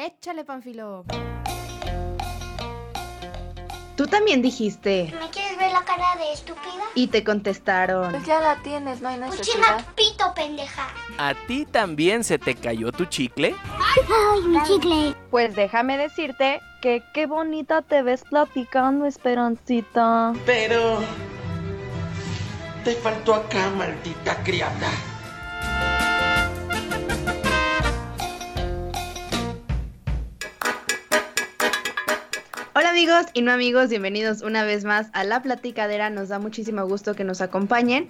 Échale, Panfilo. Tú también dijiste. ¿Me quieres ver la cara de estúpida? Y te contestaron. Pues ya la tienes, no hay Pues necesidad. chima pito, pendeja. ¿A ti también se te cayó tu chicle? Ay, mi chicle. Pues déjame decirte que qué bonita te ves platicando, Esperancita. Pero... Te faltó acá, maldita criada. Amigos y no amigos, bienvenidos una vez más a La Platicadera. Nos da muchísimo gusto que nos acompañen.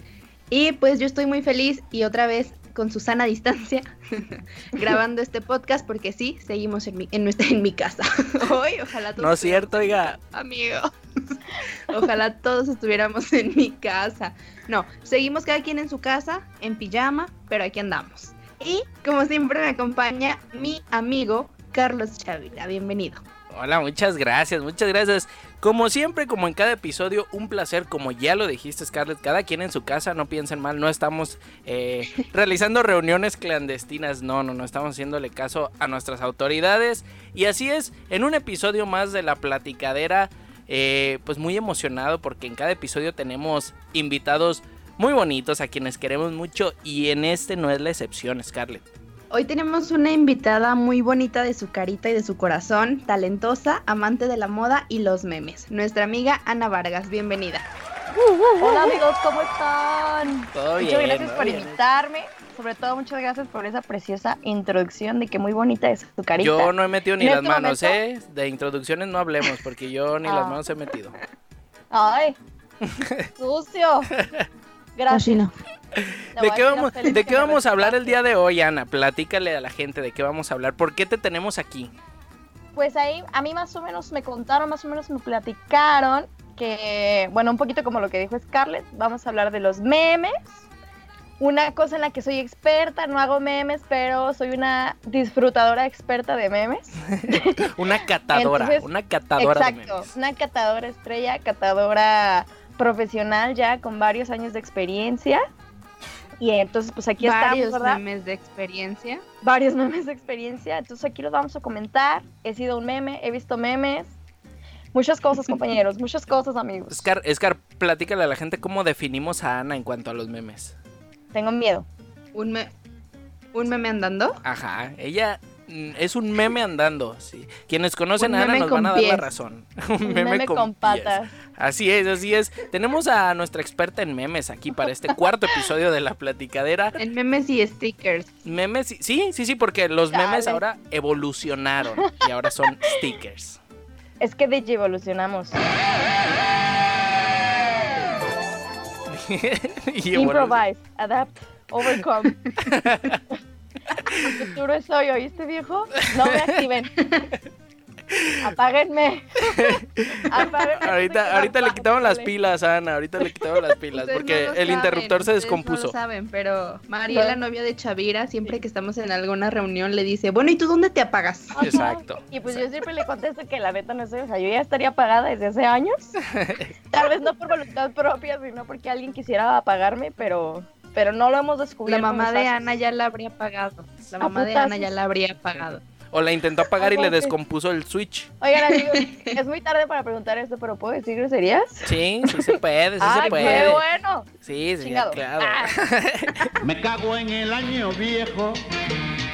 Y pues yo estoy muy feliz y otra vez con Susana a distancia grabando este podcast porque sí, seguimos en mi, en nuestra, en mi casa. Hoy, ojalá todos No es cierto, oiga. Amigo. Ojalá todos estuviéramos en mi casa. No, seguimos cada quien en su casa, en pijama, pero aquí andamos. Y como siempre me acompaña mi amigo Carlos Chavira. Bienvenido. Hola, muchas gracias, muchas gracias. Como siempre, como en cada episodio, un placer, como ya lo dijiste Scarlett, cada quien en su casa, no piensen mal, no estamos eh, realizando reuniones clandestinas, no, no, no, estamos haciéndole caso a nuestras autoridades. Y así es, en un episodio más de la platicadera, eh, pues muy emocionado porque en cada episodio tenemos invitados muy bonitos a quienes queremos mucho y en este no es la excepción, Scarlett. Hoy tenemos una invitada muy bonita de su carita y de su corazón, talentosa, amante de la moda y los memes. Nuestra amiga Ana Vargas, bienvenida. Hola amigos, ¿cómo están? Todo Muchas bien, gracias todo por bien. invitarme. Sobre todo, muchas gracias por esa preciosa introducción de que muy bonita es tu carita. Yo no he metido ni En las este manos, momento- ¿eh? De introducciones no hablemos, porque yo ni Ah. las manos he metido. Ay, sucio. Gracias. Voy ¿De qué vamos, de qué vamos a hablar el día de hoy, Ana? Platícale a la gente de qué vamos a hablar. ¿Por qué te tenemos aquí? Pues ahí a mí más o menos me contaron, más o menos me platicaron que, bueno, un poquito como lo que dijo Scarlett, vamos a hablar de los memes. Una cosa en la que soy experta, no hago memes, pero soy una disfrutadora experta de memes. Una catadora, Entonces, una catadora de Exacto, memes. una catadora estrella, catadora profesional ya con varios años de experiencia. Y entonces, pues aquí Varios estamos, ¿verdad? memes de experiencia. varios memes de experiencia. Entonces aquí los vamos a comentar. He sido un meme, he visto memes. Muchas cosas, compañeros, muchas cosas, amigos. Scar, Scar, platícale a la gente cómo definimos a Ana en cuanto a los memes. Tengo miedo. Un, me- un meme andando. Ajá, ella es un meme andando, sí. Quienes conocen a Ana nos van a con dar la razón. Un meme, con, patas. Así es, así es. Tenemos a nuestra experta en memes aquí para este cuarto episodio de la platicadera. En memes y stickers. Memes, sí, sí, sí, sí, porque los memes ahora evolucionaron y ahora son stickers. Es que de evolucionamos. Improvise, adapt, overcome. El futuro es hoy, ¿oíste, viejo? No me activen. Apáguenme. Apáguenme. Ahorita, ahorita le quitamos las pilas a Ana, ahorita le quitamos las pilas Ustedes porque no el saben, interruptor se descompuso. No lo saben, pero María, la novia de Chavira, siempre que estamos en alguna reunión, le dice, bueno, ¿y tú dónde te apagas? Exacto. Y pues yo siempre le contesto que la neta no sé, o sea, yo ya estaría apagada desde hace años. Tal vez no por voluntad propia, sino porque alguien quisiera apagarme, pero, pero no lo hemos La descubierto. mamá de. Ana ya la habría apagado. La mamá de Ana ya la habría apagado. O la intentó apagar y le descompuso el switch. Oigan, amigos, es muy tarde para preguntar esto, pero ¿puedo decir groserías? Sí, sí se puede, sí ¡Ay, se qué puede. bueno! Sí, sí, Chingado. claro. Ah. Me cago en el año viejo,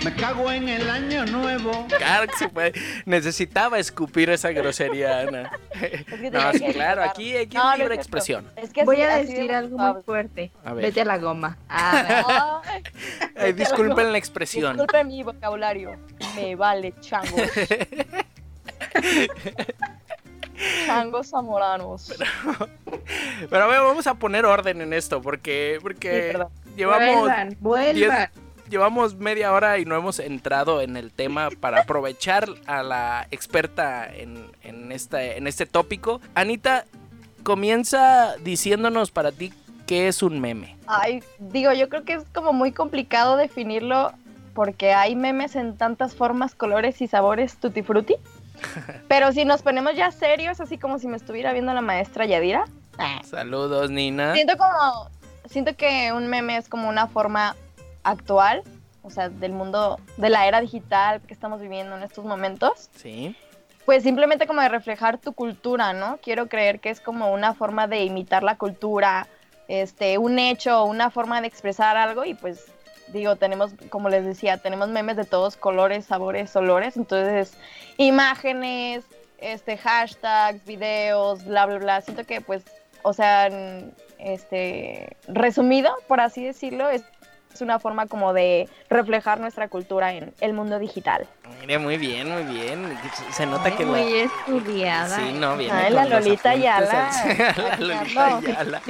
me cago en el año nuevo. Claro que se puede. Necesitaba escupir esa grosería, Ana. Es que No, que claro, aquí, aquí No, libre expresión. Es que Voy así- a decir algo muy fuerte. A ver. Vete a la goma. Ah, disculpen la expresión. Disculpe mi vocabulario. Me vale, changos. changos zamoranos. Pero a ver, vamos a poner orden en esto porque, porque llevamos, vuelvan, vuelvan. Llevamos media hora y no hemos entrado en el tema para aprovechar a la experta en, en, esta, en este tópico. Anita, comienza diciéndonos para ti qué es un meme. Ay, digo, yo creo que es como muy complicado definirlo porque hay memes en tantas formas, colores y sabores tutti frutti. Pero si nos ponemos ya serios, así como si me estuviera viendo la maestra Yadira, ah, Saludos, Nina. siento como siento que un meme es como una forma actual o sea, del mundo, de la era digital que estamos viviendo en estos momentos, Sí. pues simplemente como de reflejar tu cultura, ¿no? Quiero creer que es como una forma de imitar la cultura, este, un hecho, una forma de expresar algo y pues digo, tenemos, como les decía, tenemos memes de todos colores, sabores, olores, entonces imágenes, este, hashtags, videos, bla, bla, bla. Siento que pues, o sea, este, resumido, por así decirlo, es, es una forma como de reflejar nuestra cultura en el mundo digital. Mire, muy bien, muy bien. Se nota que la... Muy estudiada. Sí, no, viene Ay, con la Lolita al- la Lolita No. Ayala.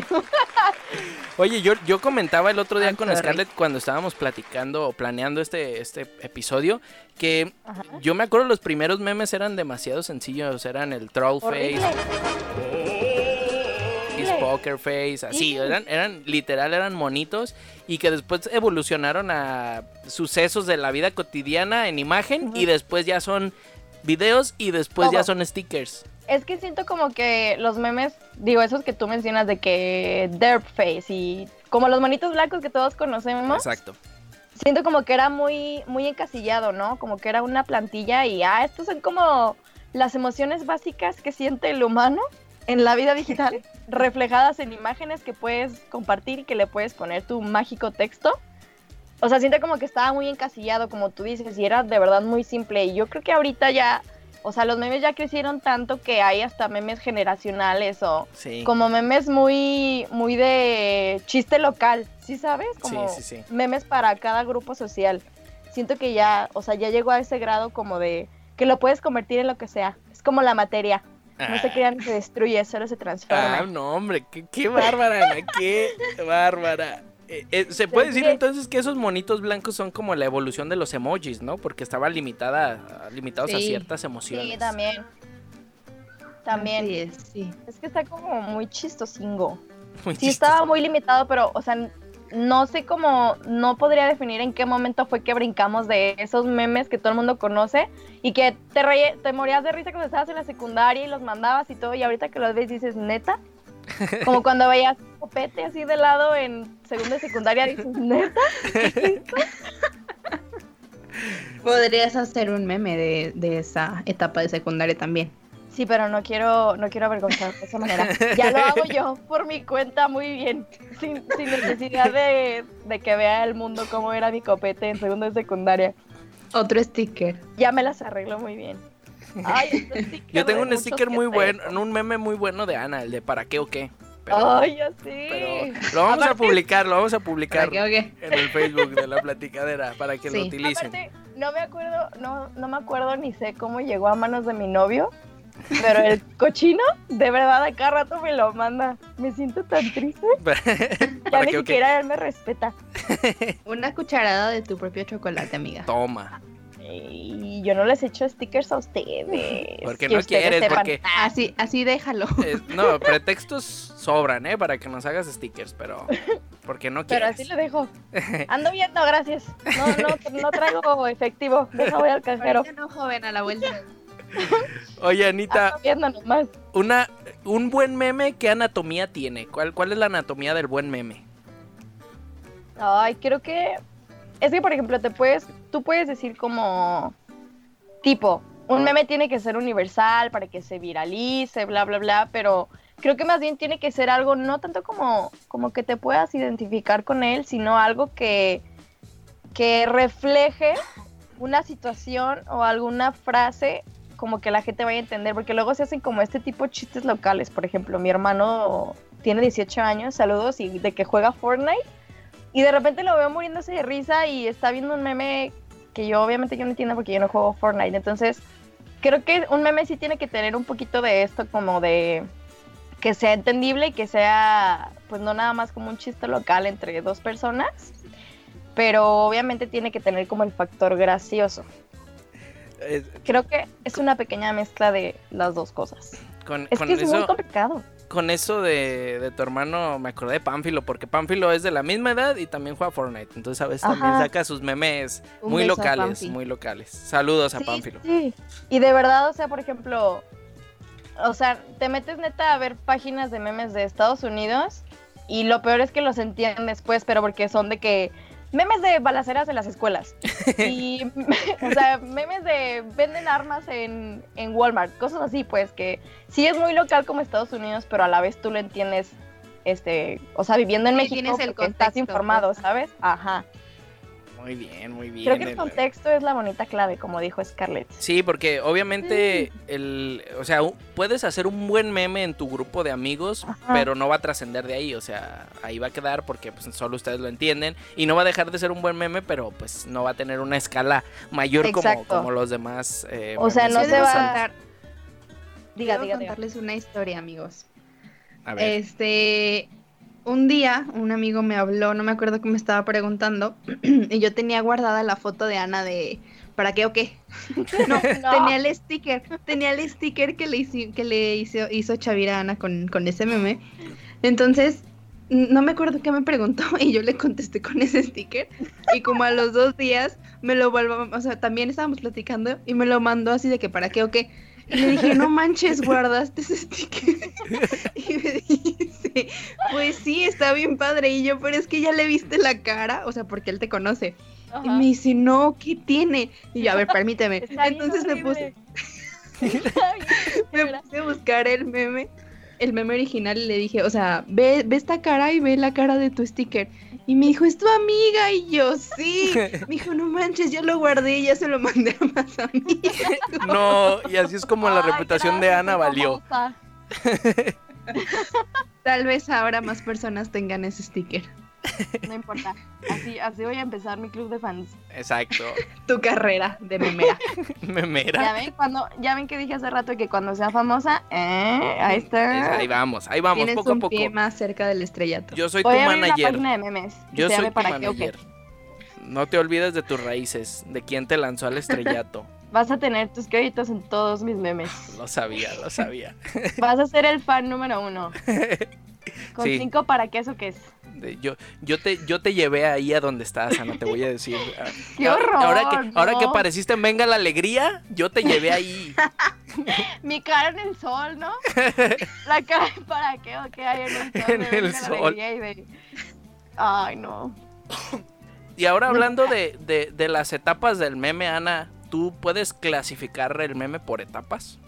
Oye, yo, yo comentaba el otro día I'm con sorry. Scarlett cuando estábamos platicando o planeando este, este episodio que Ajá. yo me acuerdo los primeros memes eran demasiado sencillos, eran el troll Horrible. face, poker face, así, Sí. eran, eran literal, eran monitos y que después evolucionaron a sucesos de la vida cotidiana en imagen y después ya son videos y después ya son stickers. Es que siento como que los memes, digo, esos que tú mencionas de que derp face y como los monitos blancos que todos conocemos, Exacto. siento como que era muy muy encasillado, ¿no? Como que era una plantilla y ah, estos son como las emociones básicas que siente el humano en la vida digital, reflejadas en imágenes que puedes compartir y que le puedes poner tu mágico texto. O sea, siento como que estaba muy encasillado, como tú dices, y era de verdad muy simple. Y yo creo que ahorita ya, o sea, los memes ya crecieron tanto que hay hasta memes generacionales o Sí. como memes muy, muy de chiste local, ¿sí sabes? Como sí, sí. memes para cada grupo social. Siento que ya, o sea, ya llegó a ese grado como de que lo puedes convertir en lo que sea. Es como la materia. No se crean que se destruye, solo se transforma. Ah, no, hombre, qué, qué bárbara, Ana, qué bárbara. Eh, eh, se puede decir entonces que esos monitos blancos son como la evolución de los emojis, ¿no? Porque estaban limitada, limitados a ciertas emociones. Sí, también. También. Así es, sí. Es que está como muy chistosingo. Muy Sí, chistoso. estaba muy limitado, pero, o sea, no sé cómo, no podría definir en qué momento fue que brincamos de esos memes que todo el mundo conoce y que te, reí- te morías de risa cuando estabas en la secundaria y los mandabas y todo, y ahorita que los ves dices, neta. Como cuando veías copete así de lado en segunda y secundaria, dices, neta. Podrías hacer un meme de, de esa etapa de secundaria también. Sí, pero no quiero, no quiero avergonzar de esa manera. Ya lo hago yo por mi cuenta muy bien, sin, sin necesidad de, de que vea el mundo cómo era mi copete en segundo y secundaria. Otro sticker. Ya me las arreglo muy bien. Ay, este sticker Yo tengo de un sticker muy tengo. bueno, un meme muy bueno de Ana, el de para qué o qué. Pero, Ay, ya sé. pero lo vamos a publicar, lo vamos a publicar en el Facebook de la platicadera para que lo utilicen. Aparte, no me acuerdo, no, no me acuerdo ni sé cómo llegó a manos de mi novio, pero el cochino, de verdad, a cada rato me lo manda. Me siento tan triste. Ya para ni siquiera él me respeta. Una cucharada de tu propio chocolate, amiga. Toma. Y yo no les echo stickers a ustedes. Porque que no ustedes quieres, sepan. porque Así, así déjalo. eh, no, pretextos sobran, ¿eh? Para que nos hagas stickers, pero porque no Pero quieres. así lo dejo. Ando viendo, gracias. No, no, no traigo efectivo. Deja voy al cajero. No, joven, a la vuelta. Oye, Anita, viendo nomás. una, un buen meme, ¿qué anatomía tiene? ¿Cuál, ¿Cuál es la anatomía del buen meme? Ay, creo que. Es que, por ejemplo, te puedes. Tú puedes decir como. Tipo, un meme tiene que ser universal para que se viralice, bla, bla, bla. Pero creo que más bien tiene que ser algo no tanto como, como que te puedas identificar con él, sino algo que. que refleje una situación o alguna frase como que la gente vaya a entender, porque luego se hacen como este tipo de chistes locales. Por ejemplo, mi hermano tiene 18 años, saludos, y de que juega Fortnite. Y de repente lo veo muriéndose de risa y está viendo un meme que yo obviamente yo no entiendo porque yo no juego Fortnite. Entonces, creo que un meme sí tiene que tener un poquito de esto como de que sea entendible y que sea pues no nada más como un chiste local entre dos personas, pero obviamente tiene que tener como el factor gracioso. Creo que es una pequeña mezcla de las dos cosas. con, Es con que es muy eso, complicado. con eso de, de tu hermano me acordé de Pánfilo, porque Pánfilo es de la misma edad y también juega Fortnite. Entonces a veces también saca sus memes Un muy locales, muy locales. Saludos a Sí, Pánfilo. sí. Y de verdad, o sea, por ejemplo, o sea, te metes neta a ver páginas de memes de Estados Unidos y lo peor es que los entienden después, pero porque son de que memes de balaceras de las escuelas. Y, o sea, memes de venden armas en, en Walmart, cosas así, pues, que sí es muy local como Estados Unidos, pero a la vez tú lo entiendes, este, o sea, viviendo en Sí, México, tienes el porque estás informado, pues. ¿sabes? Ajá. Muy bien, muy bien. Creo que el contexto es la bonita clave, como dijo Scarlett. Sí, porque obviamente el, o sea, puedes hacer un buen meme en tu grupo de amigos, Ajá. pero no va a trascender de ahí, o sea, ahí va a quedar porque pues solo ustedes lo entienden y no va a dejar de ser un buen meme, pero pues no va a tener una escala mayor como, como los demás. eh, O sea, no se va- contar- Diga, debo diga, diga. contarles una historia, amigos. A ver, Este, un día un amigo me habló, no me acuerdo qué me estaba preguntando, y yo tenía guardada la foto de Ana de ¿para qué o qué? No, tenía el sticker, tenía el sticker que le hizo, que le hizo, hizo Chavira a Ana con, con ese meme. Entonces, no me acuerdo qué me preguntó y yo le contesté con ese sticker. Y como a los dos días me lo vuelvo, o sea, también estábamos platicando y me lo mandó así de que para qué o qué. Y le dije, no manches, guardaste ese sticker. Y me dice, pues sí, está bien padre. Y yo, pero es que ya le viste la cara, o sea, porque él te conoce. Y me dice, no, ¿qué tiene? Y yo, a ver, permíteme. Está Entonces me puse, me puse a buscar el meme, el meme original, y le dije, o sea, ve, ve esta cara y ve la cara de tu sticker. Y me dijo, es tu amiga. Y yo, sí. Me dijo, no manches, ya lo guardé y ya se lo mandé a más amigos. no, y así es como la Ay, reputación de Ana valió. Tal vez ahora más personas tengan ese sticker. No importa. Así, así voy a empezar mi club de fans. Exacto, Tu carrera de memera. Ya memera. ven, cuando, ya ven que dije hace rato que cuando sea famosa, eh, ahí Es- está. Ahí vamos, ahí vamos, Tienes poco a poco. pie más cerca del estrellato. Yo soy tu Voy a abrir una manager. página de memes. que Yo soy tu para qué. manager. No te olvides de tus raíces, de quién te lanzó al estrellato. Vas a tener tus créditos en todos mis memes. Lo sabía, lo sabía. Vas a ser el fan número uno. Con Sí. cinco para qué eso que es. De- Yo, yo, te, yo te llevé ahí a donde estás, Ana, te voy a decir. Ah, ¡Qué ahora- horror! Ahora que, ahora que no. apareciste en Venga la Alegría, yo te llevé ahí. Mi cara en el sol, ¿no? La cara para qué o qué hay en el sol. En el sol. De- Ay, no. Y ahora hablando de, de, de las etapas del meme, Ana, ¿tú puedes clasificar el meme por etapas?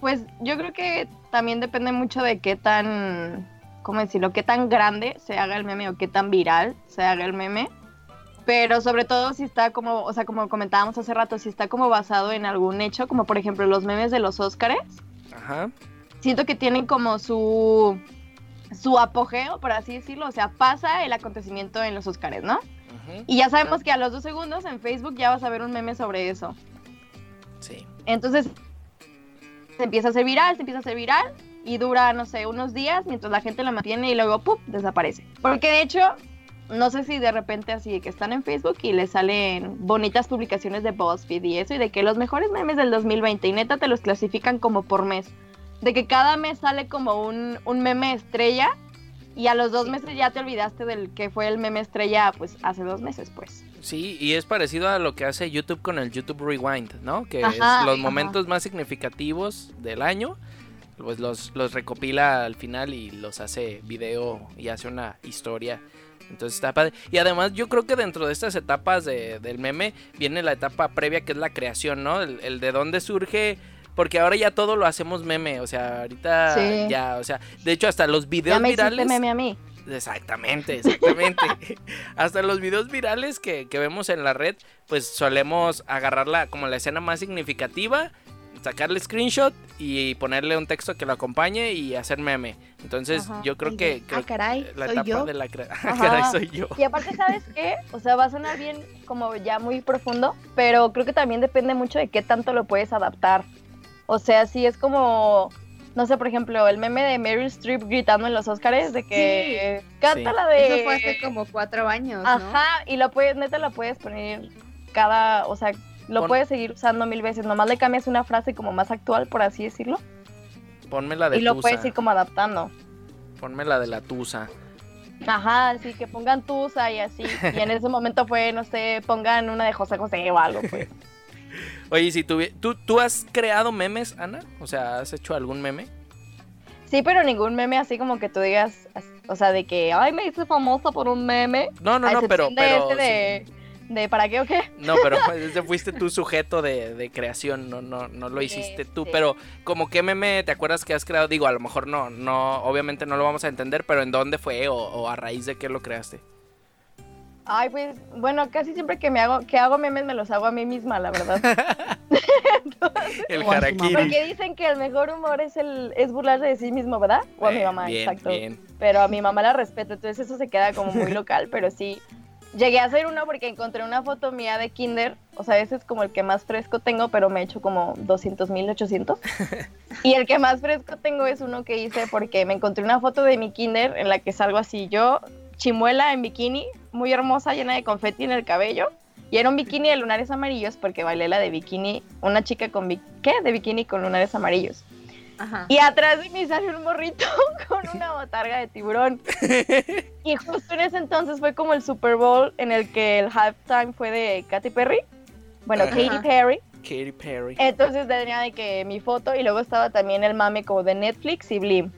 Pues yo creo que también depende mucho de qué tan, ¿cómo decirlo? Qué tan grande se haga el meme o qué tan viral se haga el meme. Pero sobre todo si está como, o sea, como comentábamos hace rato, si está como basado en algún hecho, como por ejemplo los memes de los Óscares, Ajá. siento que tienen como su su apogeo, por así decirlo, o sea, pasa el acontecimiento en los Óscares, ¿no? Y ya sabemos que a los dos segundos en Facebook ya vas a ver un meme sobre eso. Sí. Entonces se empieza a hacer viral, se empieza a hacer viral y dura, no sé, unos días mientras la gente lo mantiene y luego ¡pum! desaparece. Porque de hecho, no sé si de repente así que están en Facebook y les salen bonitas publicaciones de BuzzFeed y eso y de que los mejores memes del 2020 y neta te los clasifican como por mes. De que cada mes sale como un, un meme estrella y a los dos meses ya te olvidaste del que fue el meme estrella pues hace dos meses pues. Sí, y es parecido a lo que hace YouTube con el YouTube Rewind, ¿no? Que Ajá, es los ajá. momentos más significativos del año, pues los, los recopila al final y los hace video y hace una historia. Entonces está padre. Y además yo creo que dentro de estas etapas de- del meme viene la etapa previa que es la creación, ¿no? El, el de dónde surge... Porque ahora ya todo lo hacemos meme, o sea, ahorita Sí. ya, o sea, de hecho hasta los Ya videos me hiciste virales... meme a mí. Exactamente, exactamente. Hasta los videos virales que, que vemos en la red, pues solemos agarrarla como la escena más significativa, sacarle screenshot y ponerle un texto que lo acompañe y hacer meme. Entonces Ajá. yo creo que, ah, caray, que la soy etapa yo. de la Ajá. caray, soy yo. Y aparte, ¿sabes qué? O sea, va a sonar bien como ya muy profundo, pero creo que también depende mucho de qué tanto lo puedes adaptar. O sea, si es como, no sé, por ejemplo, el meme de Meryl Streep gritando en los Oscars de que canta Sí. la de... Eso fue hace como cuatro años, ¿no? Ajá, y lo puedes, neta lo puedes poner cada, o sea, lo Pon- puedes seguir usando mil veces, nomás le cambias una frase como más actual, por así decirlo, Ponme la de y lo Tusa. puedes ir como adaptando. Ponme la de la Tusa. Ajá, así que pongan Tusa y así. Y en ese momento fue, no sé, pongan una de José José o algo, pues. Oye, si tuvi- ¿tú, ¿tú has creado memes, Ana? O sea, ¿has hecho algún meme? Sí, pero ningún meme así como que tú digas, as- O sea, de que, ay, me hice famosa por un meme. No, no, no, pero, de ese de, de ¿para qué o qué? No, pero ese fuiste tú sujeto de, de creación, no, no, no lo hiciste tú. Este. Pero, como qué meme te acuerdas que has creado? Digo, a lo mejor no, no, obviamente no lo vamos a entender, pero ¿en dónde fue o, o a raíz de qué lo creaste? Ay, pues, bueno, casi siempre que me hago, que hago memes me los hago a mí misma, la verdad. El harakiri. Porque dicen que el mejor humor es el, es burlarse de sí mismo, ¿verdad? O a mi mamá, bien, exacto. bien. Pero a mi mamá la respeto, entonces eso se queda como muy local, pero sí. Llegué a hacer uno porque encontré una foto mía de Kinder, o sea, ese es como el que más fresco tengo, pero me he hecho como 200 mil 800. Y el que más fresco tengo es uno que hice porque me encontré una foto de mi Kinder en la que salgo así yo, chimuela en bikini, muy hermosa, llena de confeti en el cabello. Y era un bikini de lunares amarillos porque bailé la de bikini, una chica con bi- ¿qué? De bikini con lunares amarillos. Ajá. Y atrás de mí salió un morrito con una botarga de tiburón. Y justo en ese entonces fue como el Super Bowl en el que el halftime fue de Katy Perry. Bueno, Ajá. Katy Perry. Katy Perry. Entonces tenía de que mi foto y luego estaba también el mame como de Netflix y Blim.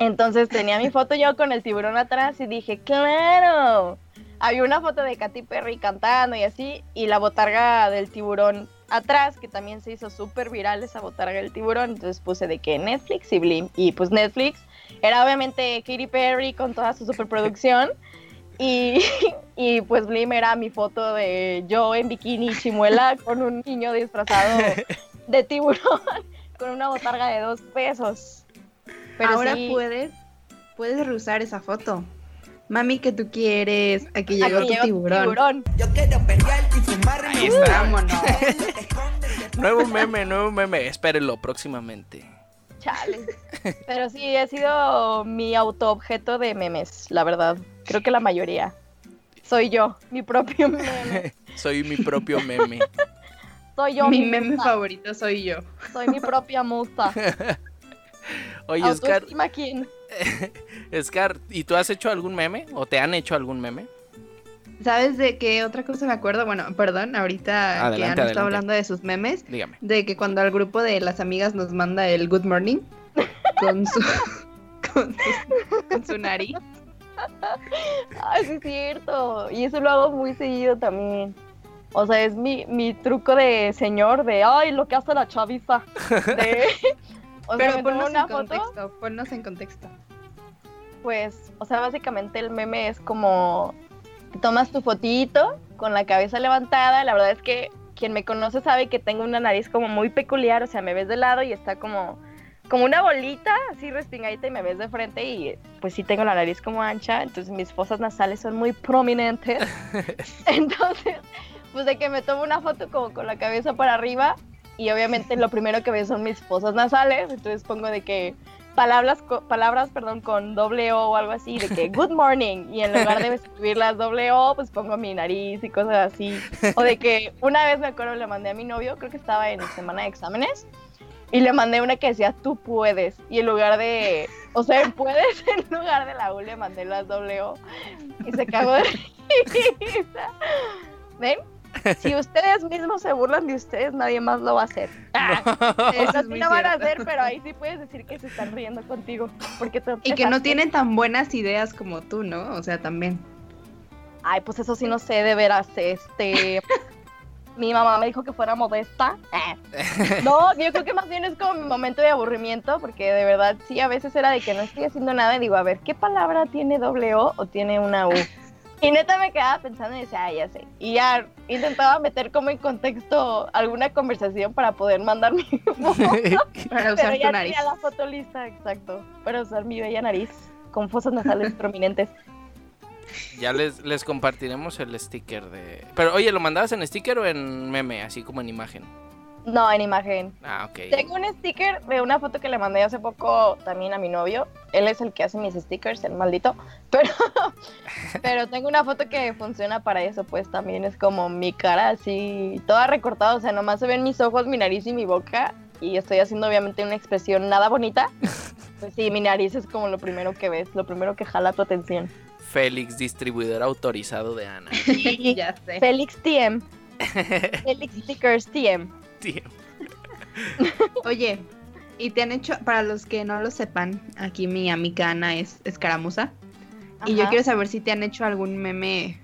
Entonces tenía mi foto yo con el tiburón atrás y dije, claro. Había una foto de Katy Perry cantando y así, y la botarga del tiburón atrás, que también se hizo súper viral esa botarga del tiburón. Entonces puse de que Netflix y Blim. Y pues Netflix era obviamente Katy Perry con toda su superproducción. Y, y pues Blim era mi foto de yo en bikini chimuela con un niño disfrazado de tiburón con una botarga de dos pesos. Pero Ahora sí, puedes, puedes reusar esa foto. Mami, que tú quieres? Aquí aquí llegó tu llegó tiburón. tiburón. Ahí está. Vámonos. Nuevo meme, nuevo meme. Espérenlo próximamente. Chale. Pero sí, ha sido mi autoobjeto de memes, la verdad. Creo que la mayoría. Soy yo, mi propio meme. Soy mi propio meme. Soy yo. Mi meme musa. favorito soy yo. Soy mi propia musa. Oye, Oscar, quién. Scar, ¿y tú has hecho algún meme? ¿O te han hecho algún meme? ¿Sabes de qué otra cosa me acuerdo? Bueno, perdón, ahorita Adelante, que Ana está hablando de sus memes, Dígame. de que cuando al grupo de las amigas nos manda el good morning con su con su, con su nariz. Ay, sí es cierto. Y eso lo hago muy seguido también. O sea, es mi, mi truco de señor de, ay, lo que hace la chaviza. De... O sea, Pero tomo ponnos una en foto, contexto, ponnos en contexto. pues, o sea, básicamente el meme es como, tomas tu fotito con la cabeza levantada. La verdad es que quien me conoce sabe que tengo una nariz como muy peculiar. O sea, me ves de lado y está como, como una bolita así respingadita y me ves de frente y pues sí tengo la nariz como ancha. Entonces mis fosas nasales son muy prominentes. Entonces, pues de que me tomo una foto como con la cabeza para arriba y obviamente lo primero que ves son mis fosas nasales, entonces pongo de que palabras, co- palabras perdón, con doble O o algo así, de que good morning y en lugar de escribir las doble O, pues pongo mi nariz y cosas así. O de que una vez me acuerdo le mandé a mi novio, creo que estaba en semana de exámenes, y le mandé una que decía tú puedes y en lugar de, o sea, puedes, en lugar de la U le mandé las doble O y se cagó de risa. ¿Ven? Si ustedes mismos se burlan de ustedes, nadie más lo va a hacer. Ah, Eso Eso es sí lo van a hacer, pero ahí sí puedes decir que se están riendo contigo. Porque Y que no tienen tan buenas ideas como tú, ¿no? O sea, también. Ay, pues eso sí no sé, de veras, este... Mi mamá me dijo que fuera modesta. No, yo creo que más bien es como mi momento de aburrimiento, porque de verdad sí, a veces era de que no estoy haciendo nada y digo, a ver, ¿qué palabra tiene doble O o tiene una U? Y neta me quedaba pensando y decía, ah, ya sé. Y ya intentaba meter como en contexto alguna conversación para poder mandar mi foto. Para Pero usar ya tu nariz. tenía la foto lista, exacto. Para usar mi bella nariz con fosas nasales prominentes. Ya les, les compartiremos el sticker de... Pero oye, ¿lo mandabas en sticker o en meme? Así como en imagen. No, en imagen. Ah, ok. Tengo un sticker de una foto que le mandé hace poco también a mi novio. Él es el que hace mis stickers, el maldito. Pero, pero tengo una foto que funciona para eso, pues también es como mi cara así, toda recortada. O sea, nomás se ven mis ojos, mi nariz y mi boca. Y estoy haciendo obviamente una expresión nada bonita. Pues sí, mi nariz es como lo primero que ves, lo primero que jala tu atención. Félix, distribuidor autorizado de Ana. ya sé. Félix TM. Félix Stickers TM. Tío. Oye, ¿y te han hecho, para los que no lo sepan, aquí mi amiga Ana es escaramuza? Y yo quiero saber si te han hecho algún meme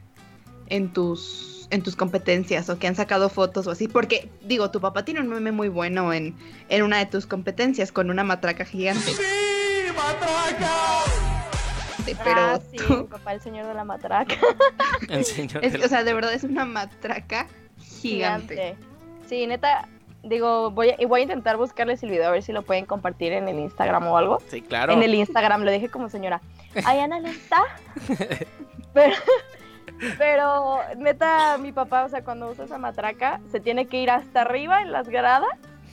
en tus en tus competencias o que han sacado fotos o así, porque digo, tu papá tiene un meme muy bueno en, en una de tus competencias con una matraca gigante. Sí, pero Ah, sí, tú- mi papá, el señor de la matraca. El señor es- de la- o sea, de verdad es una matraca gigante. Sí, neta, digo, voy a, y voy a intentar buscarles el video a ver si lo pueden compartir en el Instagram o algo. Sí, claro. En el Instagram, lo dije como señora. Ay, Ana, ¿no está? Pero, pero, neta, mi papá, o sea, cuando usa esa matraca, se tiene que ir hasta arriba en las gradas,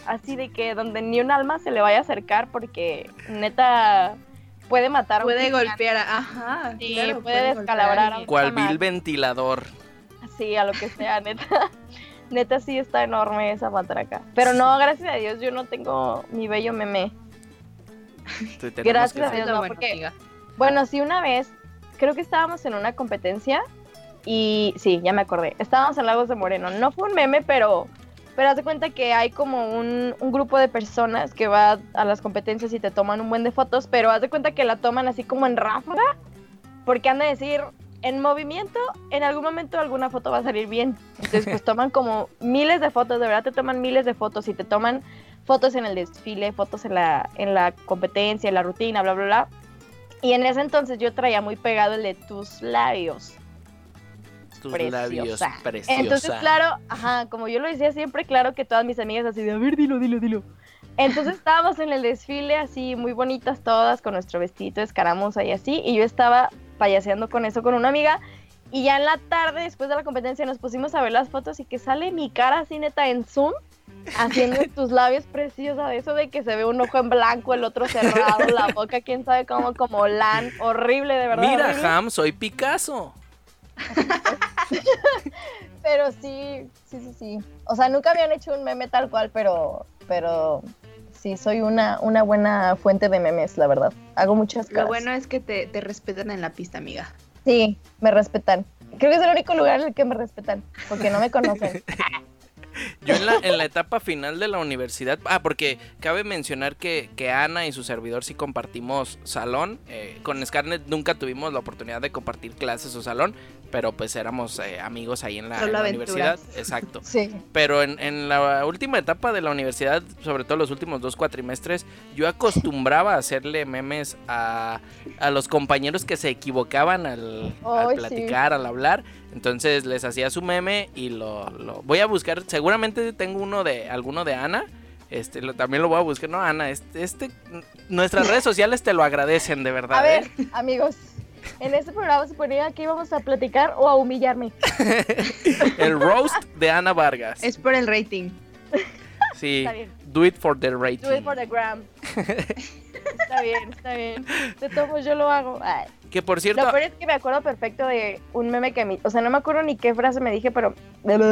así de que donde ni un alma se le vaya a acercar, porque neta puede matar a un Puede golpear, a- ajá, Sí, claro, puede descalabrar a un- Cual vil ventilador. Sí, a lo que sea, neta. Neta sí está enorme esa matraca. Pero no, gracias a Dios, yo no tengo mi bello meme. Gracias a Dios, no, bueno, porque- amiga. Bueno, sí, una vez, creo que estábamos en una competencia y sí, ya me acordé. Estábamos en Lagos de Moreno. No fue un meme, pero, pero haz de cuenta que hay como un, un grupo de personas que va a las competencias y te toman un buen de fotos, pero haz de cuenta que la toman así como en ráfaga, porque han de decir, en movimiento, en algún momento alguna foto va a salir bien. Entonces, pues toman como miles de fotos, de verdad te toman miles de fotos y te toman fotos en el desfile, fotos en la, en la competencia, en la rutina, bla, bla, bla. Y en ese entonces yo traía muy pegado el de tus labios. tus preciosa. labios preciosa. Entonces, claro, ajá, como yo lo decía siempre, claro que todas mis amigas así de, a ver, dilo, dilo, dilo. Entonces estábamos en el desfile así, muy bonitas todas, con nuestro vestido de escaramuza y así, y yo estaba payaseando con eso con una amiga, y ya en la tarde, después de la competencia, nos pusimos a ver las fotos y que sale mi cara así neta en Zoom, haciendo tus labios preciosos, de eso de que se ve un ojo en blanco, el otro cerrado, la boca, quién sabe cómo, como lan, horrible, de verdad. Mira, horrible. Ham, soy Picasso. Pero sí, sí, sí, sí. O sea, nunca habían hecho un meme tal cual, pero, pero sí, soy una, una buena fuente de memes, la verdad. Hago muchas Lo cosas. bueno es que te, te respetan en la pista, amiga. Sí, me respetan. Creo que es el único lugar en el que me respetan, porque no me conocen. Yo en la, en la etapa final de la universidad, ah, porque cabe mencionar que, que Ana y su servidor sí compartimos salón. eh, con Scarlett nunca tuvimos la oportunidad de compartir clases o salón, pero pues éramos eh, amigos ahí en la, en universidad. Exacto. Sí. Pero en, en la última etapa de la universidad, sobre todo los últimos dos cuatrimestres, yo acostumbraba a hacerle memes a, a los compañeros que se equivocaban al, al sí. platicar, al hablar. Entonces les hacía su meme y lo, lo- voy a buscar. Seguramente tengo uno de alguno de Ana. Este, lo- también lo voy a buscar. No, Ana, este, este, nuestras redes sociales te lo agradecen de verdad. A ver, ¿eh? amigos, en este programa se ponía que íbamos a platicar o a humillarme. El roast de Ana Vargas. Es por el rating. Sí, Está bien. do it for the rating. Do it for the gram. está bien, está bien. De todos yo lo hago. Ay. Que por cierto, Lo peor es que me acuerdo perfecto de un meme que a mí, o sea, no me acuerdo ni qué frase me dije, pero no me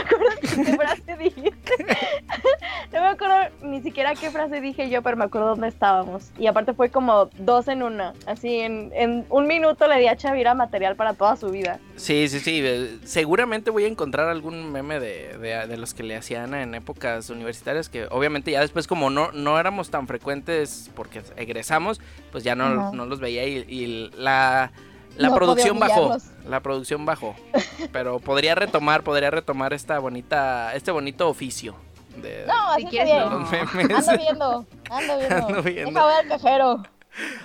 acuerdo ni qué frase dijiste. no me acuerdo ni siquiera qué frase dije yo, pero me acuerdo dónde estábamos. Y aparte fue como dos en una, así en, en un minuto le di a Chavira material para toda su vida. Sí, sí, sí. eh, Seguramente voy a encontrar algún meme de, de- de los que le hacían en épocas universitarias que obviamente ya después como no, no éramos tan frecuentes porque egresamos, pues ya no, no los veía y, y la, la No producción bajó. La producción bajó. Pero podría retomar, podría retomar esta bonita, este bonito oficio. De, No, así está quieres, bien. no. los memes. Ando viendo, ando viendo. Ando viendo. Deja ver cajero.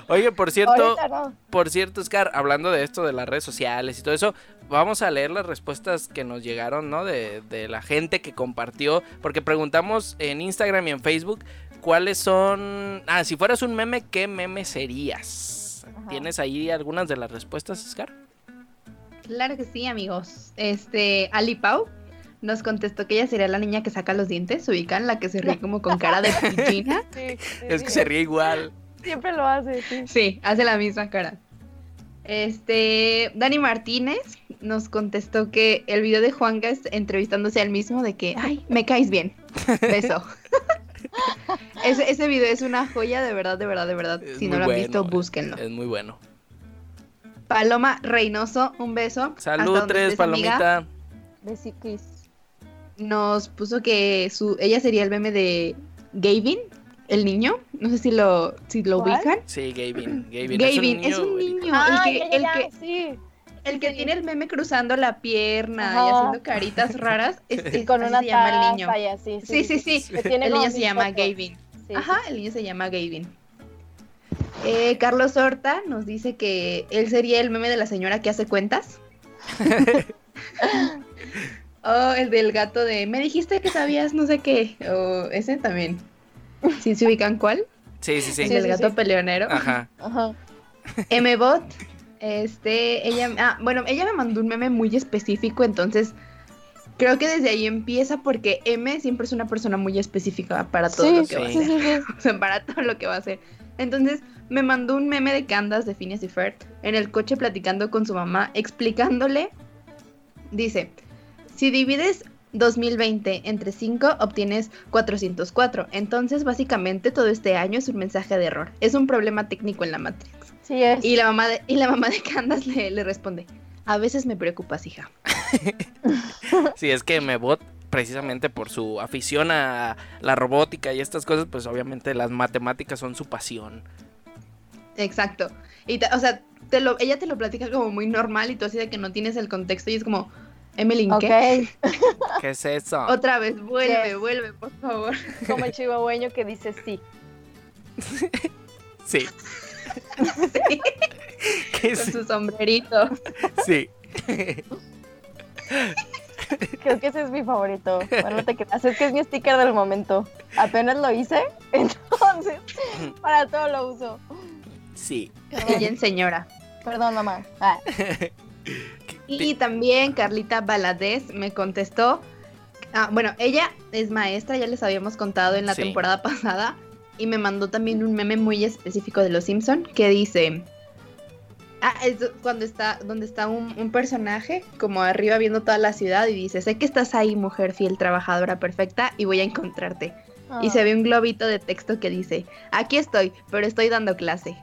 Oye, por cierto, no. Por cierto, Oscar, hablando de esto de las redes sociales y todo eso, vamos a leer las respuestas que nos llegaron, ¿no? De, de la gente que compartió, porque preguntamos en Instagram y en Facebook cuáles son... Ah, si fueras un meme, ¿qué meme serías? Ajá. ¿Tienes ahí algunas de las respuestas, Oscar? Claro que sí, amigos. Este, Ali Pau nos contestó que ella sería la niña que saca los dientes, ¿se ubican? La que se ríe como con cara de pichina. Sí, sí, Es sí. que se ríe igual. Siempre lo hace, sí. Sí, hace la misma cara. Este, Dani Martínez nos contestó que el video de Juanga es entrevistándose al mismo de que, ay, me caes bien. Beso. ese, ese video es una joya, de verdad, de verdad, de verdad. Es si no lo han bueno, visto, es- búsquenlo. Es muy bueno. Paloma Reynoso, un beso. Salud, tres, palomita. Besiquis. Nos puso que su, ella sería el meme de Gavin, el niño, no sé si lo, si lo ¿Cuál? ubican. Sí, Gavin. Gavin, Gavin, es un niño, Ah, el ya, que, ya, el que, sí. El que sí. tiene el meme cruzando la pierna y haciendo caritas raras, es, es- Con así una se llama el niño. y. Sí, sí, sí. El niño se llama fotos. Gavin. Sí, Ajá, el niño se llama Gavin. Eh, Carlos Horta nos dice que él sería el meme de la señora que hace cuentas. oh, el del gato de me dijiste que sabías no sé qué. O ese también. ¿Sí se ubican cuál? Sí, sí, sí. el Sí, del sí, gato sí. peleonero. Ajá. Ajá. Mbot, este, ella, ah, bueno, ella me mandó un meme muy específico, entonces creo que desde ahí empieza porque M siempre es una persona muy específica para todo Sí, lo que sí, va a hacer, sí, o sea, para todo lo que va a hacer. Entonces me mandó un meme de Candas de Phineas y Ferb en el coche platicando con su mamá, explicándole, dice, si divides 2020 entre 5 obtienes 404. Entonces, básicamente todo este año es un mensaje de error. Es un problema técnico en la Matrix. Es. Y la mamá de, y la mamá de Candas le, le responde, a veces me preocupas, hija. Sí, es que Mebot, precisamente por su afición a la robótica y estas cosas, pues obviamente las matemáticas son su pasión. Exacto. Y o sea, te lo, ella te lo platica como muy normal y tú así de que no tienes el contexto y es como, Emily, ¿qué? ¿Qué es eso? Otra vez, vuelve, Yes. vuelve, por favor. Como el chihuahueño que dice sí. Sí, Sí, ¿qué con es? su sombrerito. Sí. Creo que ese es mi favorito. Bueno, no te creas, es que es mi sticker del momento. Apenas lo hice, entonces para todo lo uso. Sí. Ella en señora. Perdón, mamá. Ah, Y también Carlita Baladés me contestó. ah, bueno, ella es maestra, ya les habíamos contado en la Sí. temporada pasada. Y me mandó también un meme muy específico de los Simpson que dice. Ah, es cuando está, donde está un, un personaje como arriba viendo toda la ciudad y dice, sé que estás ahí, mujer fiel, trabajadora perfecta, y voy a encontrarte. Y se ve un globito de texto que dice, aquí estoy, pero estoy dando clase.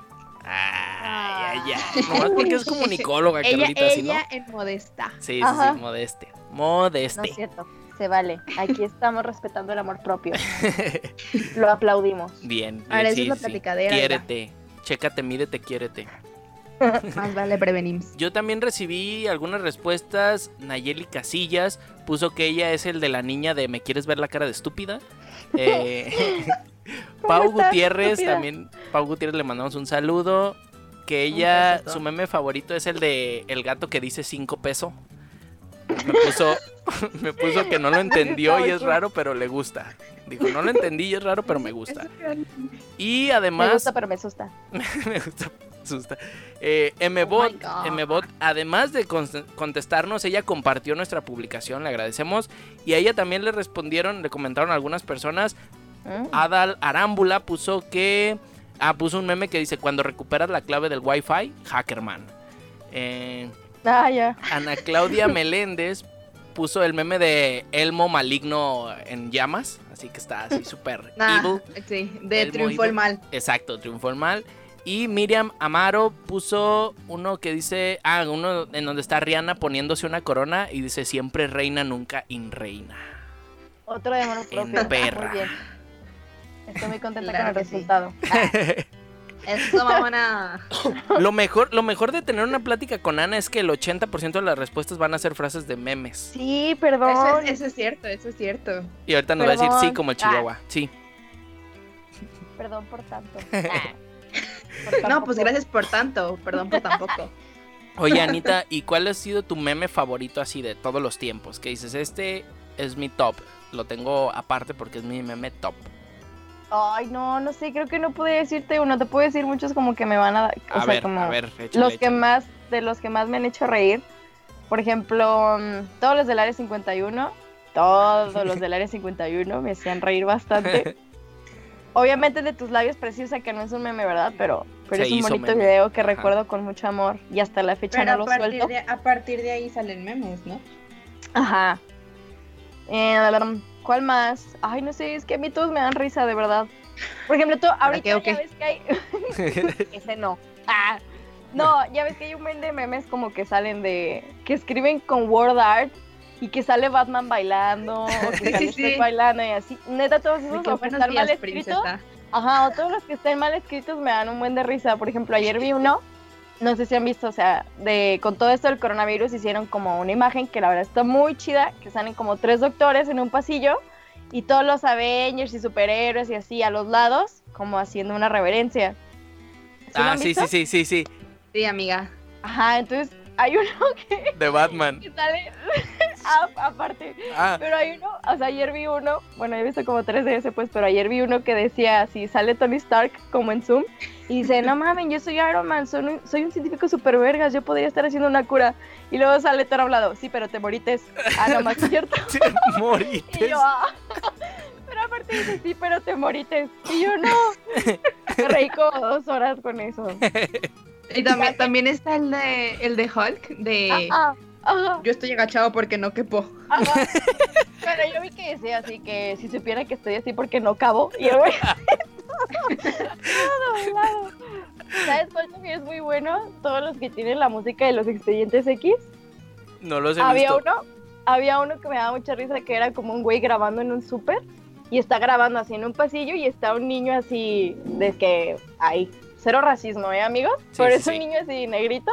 Ay, ay, ay. Nomás porque es comunicóloga, Ella, Carlita, ¿sí, no? ella en modesta. Sí, sí, sí, modeste. No Modeste. es cierto. Se vale. Aquí estamos respetando el amor propio. Lo aplaudimos. Bien, bien, Ahora, sí, es la sí. platicadera. Quiérete. Chécate, mídete, quiérete. Más vale prevenimos. Yo también recibí algunas respuestas. Nayeli Casillas puso que ella es el de la niña de ¿Me quieres ver la cara de estúpida? Eh, Pau Gutiérrez estúpida? también. Pau Gutiérrez le mandamos un saludo. Que ella, su meme favorito es el de el gato que dice 5 pesos. Me puso, me puso que no lo entendió y es raro, pero le gusta. Dijo, no lo entendí y es raro, pero me gusta. Y Me además, gusta, pero me asusta. me gusta, me asusta. Eh, Mbot, Oh. Mbot, además de con- contestarnos, ella compartió nuestra publicación, le agradecemos. Y a ella también le respondieron, le comentaron algunas personas. Mm. Adal Arámbula puso que. Ah, puso un meme que dice: Cuando recuperas la clave del Wi-Fi, Hackerman. Eh, Ah, ya. Ana Claudia Meléndez puso el meme de Elmo maligno en llamas. Así que está así súper Ah, evil. sí, de El triunfó moido. el mal. Exacto, triunfó el mal. Y Miriam Amaro puso uno que dice, ah, uno en donde está Rihanna poniéndose una corona y dice siempre reina, nunca in reina. Otro de amor propio. perra. Muy bien. Estoy muy contenta Claro con el sí. resultado. Eso, mamona. Lo mejor, lo mejor de tener una plática con Ana es que el 80% de las respuestas van a ser frases de memes. Sí, Eso perdón. es, eso es cierto, eso es cierto. Y ahorita nos va a decir sí como el Ah. Chihuahua. Sí. Perdón por tanto. Ah. Por No, pues gracias por tanto, perdón por tampoco. Oye, Anita, ¿y cuál ha sido tu meme favorito así de todos los tiempos? Que dices, este es mi top. Lo tengo aparte porque es mi meme top. Ay, no, no sé, creo que no pude decirte uno. Te puedo decir muchos como que me van a. O A sea, ver, como a ver, échale, los que échale. más, de los que más me han hecho reír. Por ejemplo, mm, todos los del área 51. Todos los del área 51 me hacían reír bastante. Obviamente de tus labios preciosa, que no es un meme, ¿verdad? Pero, pero Se es un bonito meme. video que Ajá. recuerdo con mucho amor. Y hasta la fecha Pero no lo suelto. de, a partir de ahí salen memes, ¿no? Ajá. Eh, ¿Cuál más? Ay, no sé, es que a mí todos me dan risa, de verdad. Por ejemplo, tú ahorita qué o qué? ya ves que hay... Ese no. Ah. No, ya ves que hay un buen de memes como que salen de... que escriben con word art y que sale Batman bailando, o que sale sí, sí. Shrek bailando y así. Neta, todos esos, que están mal escritos. Ajá, o todos los que estén mal escritos me dan un buen de risa. Por ejemplo, ayer vi uno, no sé si han visto, o sea, de con todo esto del coronavirus hicieron como una imagen que la verdad está muy chida, que salen como tres doctores en un pasillo y todos los Avengers y superhéroes y así a los lados, como haciendo una reverencia. ¿Sí lo Ah, sí, sí, sí, sí, sí. Sí, amiga. Ajá, entonces hay uno que, De Batman. que sale Ah, aparte. Ah, Pero hay uno, o sea, ayer vi uno, bueno, he visto como tres de ese, pues, pero ayer vi uno que decía, si sale Tony Stark como en Zoom, y dice, no mames, yo soy Iron Man, soy un, soy un científico super vergas, yo podría estar haciendo una cura. Y luego sale Thor hablado, sí, pero te morites. Ah, no más cierto. te Y morites. yo, ah. Pero aparte dice, sí, pero te morites. Y yo, no. Me reí como dos horas con eso. Y también, también está el de, el de Hulk, de Ajá, ajá. yo estoy agachado porque no quepo. Ajá. Pero yo vi que decía así que si supiera que estoy así porque no cabo. Y yo voy todo doblado. ¿Sabes cuál también es muy bueno? Todos los que tienen la música de los expedientes X. No los he Había visto. uno, había uno que me daba mucha risa que era como un güey grabando en un súper y está grabando así en un pasillo y está un niño así de que hay cero racismo, ¿eh, amigos? Sí, Pero sí, es un sí. niño así negrito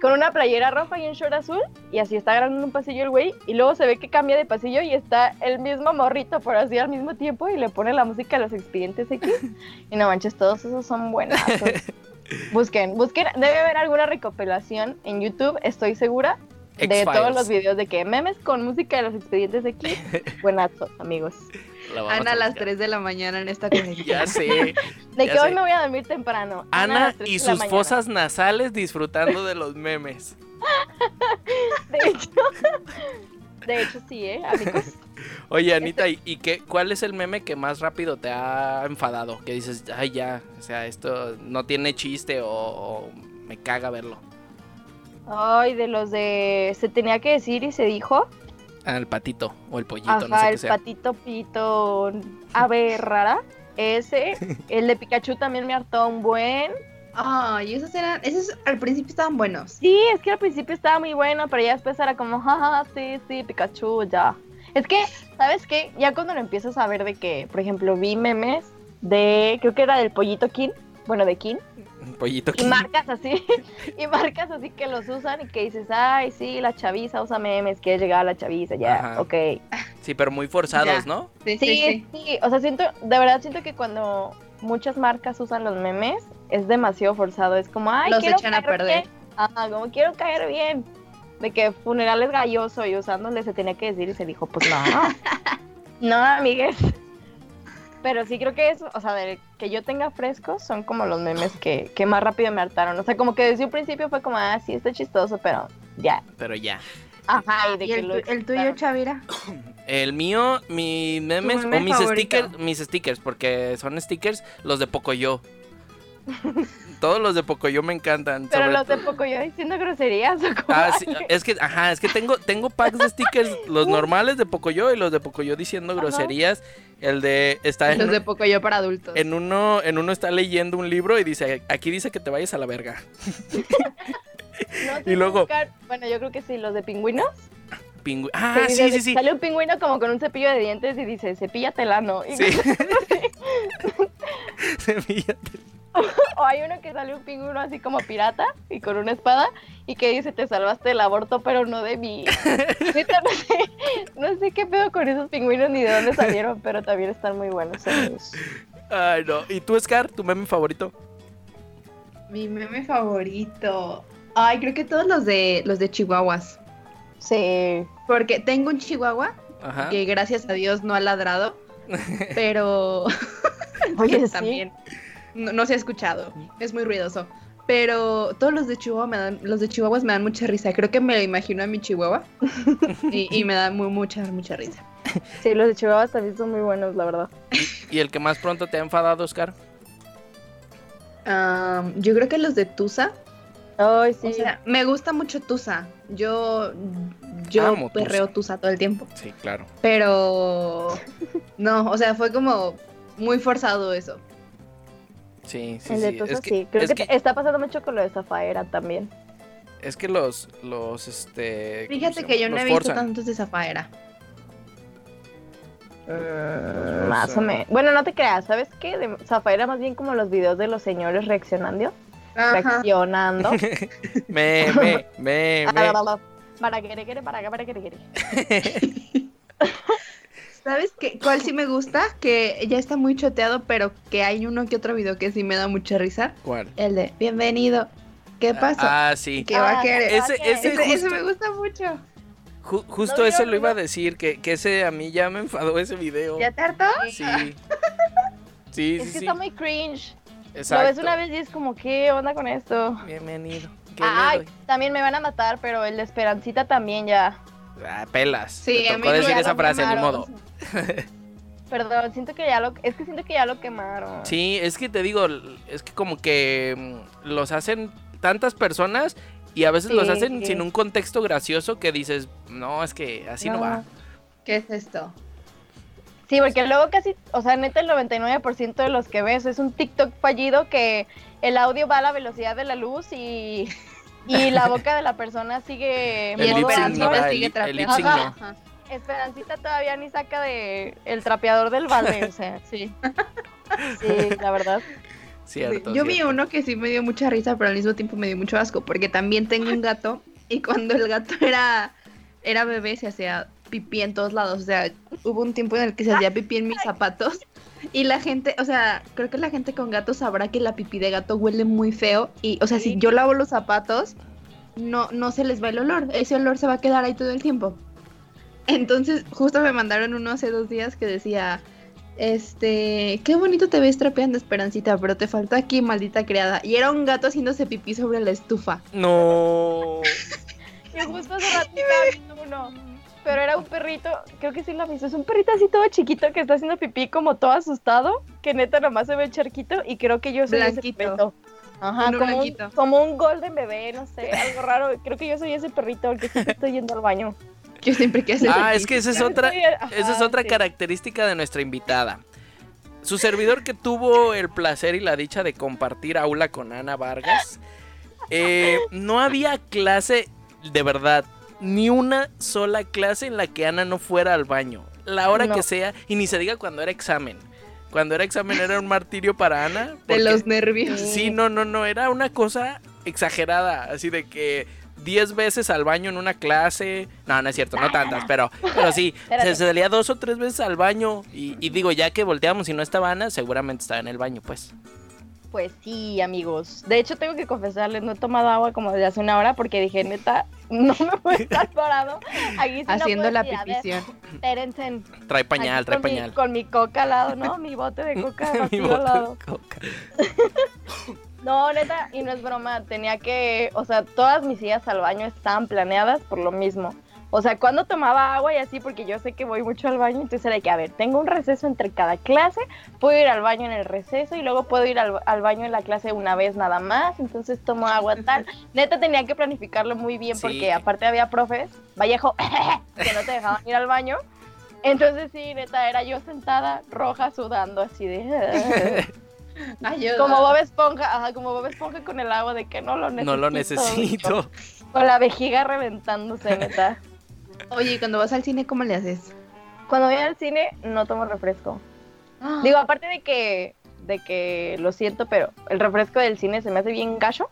con una playera roja y un short azul y así está grabando en un pasillo el güey y luego se ve que cambia de pasillo y está el mismo morrito por así al mismo tiempo y le pone la música a los expedientes X y no manches, todos esos son buenos. Busquen, busquen, debe haber alguna recopilación en YouTube, estoy segura, de todos los videos de que memes con música de los expedientes X, buenazos, amigos. La vamos Ana a las buscar. 3 de la mañana en esta conexión. Ya sé. De Ya que hoy me voy a dormir temprano. Ana y sus fosas nasales disfrutando de los memes. De hecho, de hecho sí, ¿eh, amigos? Oye, Anita, ¿y, y qué, cuál es el meme que más rápido te ha enfadado? Que dices, ay, ya, o sea, esto no tiene chiste o, o me caga verlo. Ay, de los de se tenía que decir y se dijo. Ah, el patito o el pollito, Ajá, no sé qué el sea. patito pito ave rara. Ese, el de Pikachu también me hartó un buen. Ay, esos eran, esos al principio estaban buenos. Sí, es que al principio estaba muy bueno, pero ya después era como, jaja, sí, sí, Pikachu, ya. Es que, ¿sabes qué? Ya cuando lo empiezas a ver de que, por ejemplo, vi memes de, creo que era del pollito King, bueno, de King, Un pollito y marcas así, y marcas así que los usan y que dices, ay, sí, la chaviza usa memes, quiere llegar a la chaviza, ya, Ajá. ok. Sí, pero muy forzados, Ya. ¿no? Sí, Sí, sí, sí, sí. o sea, siento, de verdad siento que cuando muchas marcas usan los memes, es demasiado forzado, es como, ay, Los quiero echan a caer perder. bien. Ajá, como quiero caer bien. De que funeral es galloso y usándole se tenía que decir y se dijo, pues no. no, amigues. Pero sí creo que eso, o sea, de que yo tenga frescos son como los memes que, que más rápido me hartaron. O sea, como que desde un principio fue como, ah, sí, está chistoso, pero ya. Pero ya. Ajá, y de ¿Y que el, lo el tuyo. Chavira? El mío, mis memes meme o mis favorito? stickers, mis stickers, porque son stickers los de Pocoyo. Todos los de Pocoyo me encantan. Pero sobre los de to- poco yo diciendo groserías o como. Ah, sí, es que, ajá, es que tengo, tengo packs de stickers, los normales de Pocoyo y los de Pocoyo diciendo Ajá. groserías. El de está en, Los de poco yo para adultos. en uno, en uno está leyendo un libro y dice, aquí dice que te vayas a la verga. No y luego- buscar- Bueno, yo creo que sí, los de pingüinos. Pingü- ah, sí, sí, sí. Sale un pingüino como con un cepillo de dientes y dice, cepíllatela, ¿no? Y- Sí. O hay uno que sale un pingüino así como pirata y con una espada y que dice, te salvaste del aborto, pero no de mí. No sé, no sé qué pedo con esos pingüinos ni de dónde salieron, pero también están muy buenos. amigos. Ay, no. ¿Y tú, Scar, tu meme favorito? Mi meme favorito. Ay, creo que todos los de los de Chihuahuas. Sí. Porque tengo un Chihuahua Ajá. que gracias a Dios no ha ladrado, pero Oye, sí. No, no se ha escuchado. Es muy ruidoso. Pero todos los de Chihuahua me dan, los de Chihuahuas me dan mucha risa. Creo que me lo imagino a mi Chihuahua y, y me da muy, mucha, mucha risa. Sí, los de Chihuahua también son muy buenos, la verdad. ¿Y el que más pronto te ha enfadado, Oscar? Am, yo creo que los de Tusa. Ay, sí. O sea, me gusta mucho Tusa. Yo, yo Amo Tusa. perreo Tusa todo el tiempo. Sí, claro. Pero no, o sea, fue como muy forzado eso. Sí, sí, el de sí. Tusa es que, sí. Creo es que, que- está pasando mucho con lo de Zafaera también. es que los, los, este... ¿cómo Fíjate que yo no he visto forzan. tantos de Zafaera. Mm, más o menos. Bueno, no te creas, ¿sabes qué? De Zafaira más bien como los videos de los señores reaccionando. Reaccionando. Me, me, me, me. Para que para acá, para que quere. ¿Sabes qué? ¿Cuál sí me gusta? Que ya está muy choteado, pero que hay uno que otro video que sí me da mucha risa. ¿Cuál? El de bienvenido. ¿Qué pasó? Ah, sí. ¿Qué va a Ah, querer? Ese, Ese- ese, me gusta mucho. ju- justo ¿No eso lo iba a decir, que, que ese a mí ya me enfadó ese video. ¿Ya te hartó? Sí. Sí, Es sí, que sí. está muy cringe. Exacto. Lo ves una vez y es como, ¿qué onda con esto? Bienvenido. ¿Qué le Ay, también me van a matar, pero el de Esperancita también ya. Ah, pelas. Sí, Te a tocó mí decir ya esa frase, ni quemaron. modo. Perdón, siento que ya lo, es que siento que ya lo quemaron. Sí, es que te digo, es que como que mm, los hacen tantas personas y a veces los hacen sí. sin un contexto gracioso que dices, no, es que así no, No. va. ¿Qué es esto? Sí, porque luego casi, o sea, neta el 99% de los que ves es un TikTok fallido que el audio va a la velocidad de la luz y, y la boca de la persona sigue El Y Esperancita no, el sigue el trapeando. sync Ajá. no. Ajá. Esperancita todavía ni saca de el trapeador del balde, o sea, sí. Sí, la verdad. Cierto. Yo vi uno que sí me dio mucha risa, pero al mismo tiempo me dio mucho asco, porque también tengo un gato y cuando el gato era, era bebé se hacía pipí en todos lados. O sea, hubo un tiempo en el que se hacía pipí en mis zapatos y la gente, o sea, creo que la gente con gatos sabrá que la pipí de gato huele muy feo y, o sea, si yo lavo los zapatos, no, no se les va el olor, ese olor se va a quedar ahí todo el tiempo. Entonces, justo me mandaron uno hace dos días que decía, este, qué bonito te ves trapeando, Esperancita, pero te falta aquí, maldita criada. Y era un gato haciéndose pipí sobre la estufa. No. Y justo hace ratito. Pero era un perrito, creo que sí lo visto. Es un perrito así todo chiquito que está haciendo pipí como todo asustado. Que neta nomás se ve el charquito. Y creo que yo soy ese perrito. Ajá, Uno como un, como un golden bebé, no sé, algo raro. Creo que yo soy ese perrito el que siempre estoy yendo al baño. Yo siempre que hace Ah, es que esa es otra, ajá, esa es otra sí. característica de nuestra invitada. Su servidor que tuvo el placer y la dicha de compartir aula con Ana Vargas, eh, no había clase, de verdad, ni una sola clase en la que Ana no fuera al baño. La hora No. que sea, y ni se diga cuando era examen. Cuando era examen era un martirio para Ana. de los nervios. Sí, no, no, no, era una cosa exagerada, así de que 10 veces al baño en una clase, no, no es cierto, no tantas, pero, pero sí, se salía dos o tres veces al baño y, y digo, ya que volteamos y no estaba Ana, seguramente estaba en el baño, pues. Pues sí, amigos. De hecho, tengo que confesarles, no he tomado agua como desde hace una hora porque dije, neta, no me voy a estar parado aquí si Haciendo la pipición. espérense, Trae pañal, aquí trae con mi- pañal. con mi coca al lado, ¿no? Mi bote de coca Mi vacío bote al de lado. coca. No, neta, y no es broma, tenía que, o sea, todas mis idas al baño estaban planeadas por lo mismo. O sea, cuando tomaba agua y así, porque yo sé que voy mucho al baño, entonces era que, a ver, tengo un receso entre cada clase, puedo ir al baño en el receso y luego puedo ir al, al baño en la clase una vez nada más, entonces tomo agua tal. Neta tenía que planificarlo muy bien Sí. porque aparte había profes, Vallejo, que no te dejaban ir al baño. Entonces sí, neta, era yo sentada, roja, sudando, así de... Ayuda. Como Bob Esponja, ajá, como Bob Esponja con el agua de que no lo necesito. No lo necesito. Con la vejiga reventándose, neta. Oye, ¿y cuando vas al cine, ¿cómo le haces? Cuando voy al cine no tomo refresco. Digo, aparte de que de que lo siento, pero el refresco del cine se me hace bien gacho.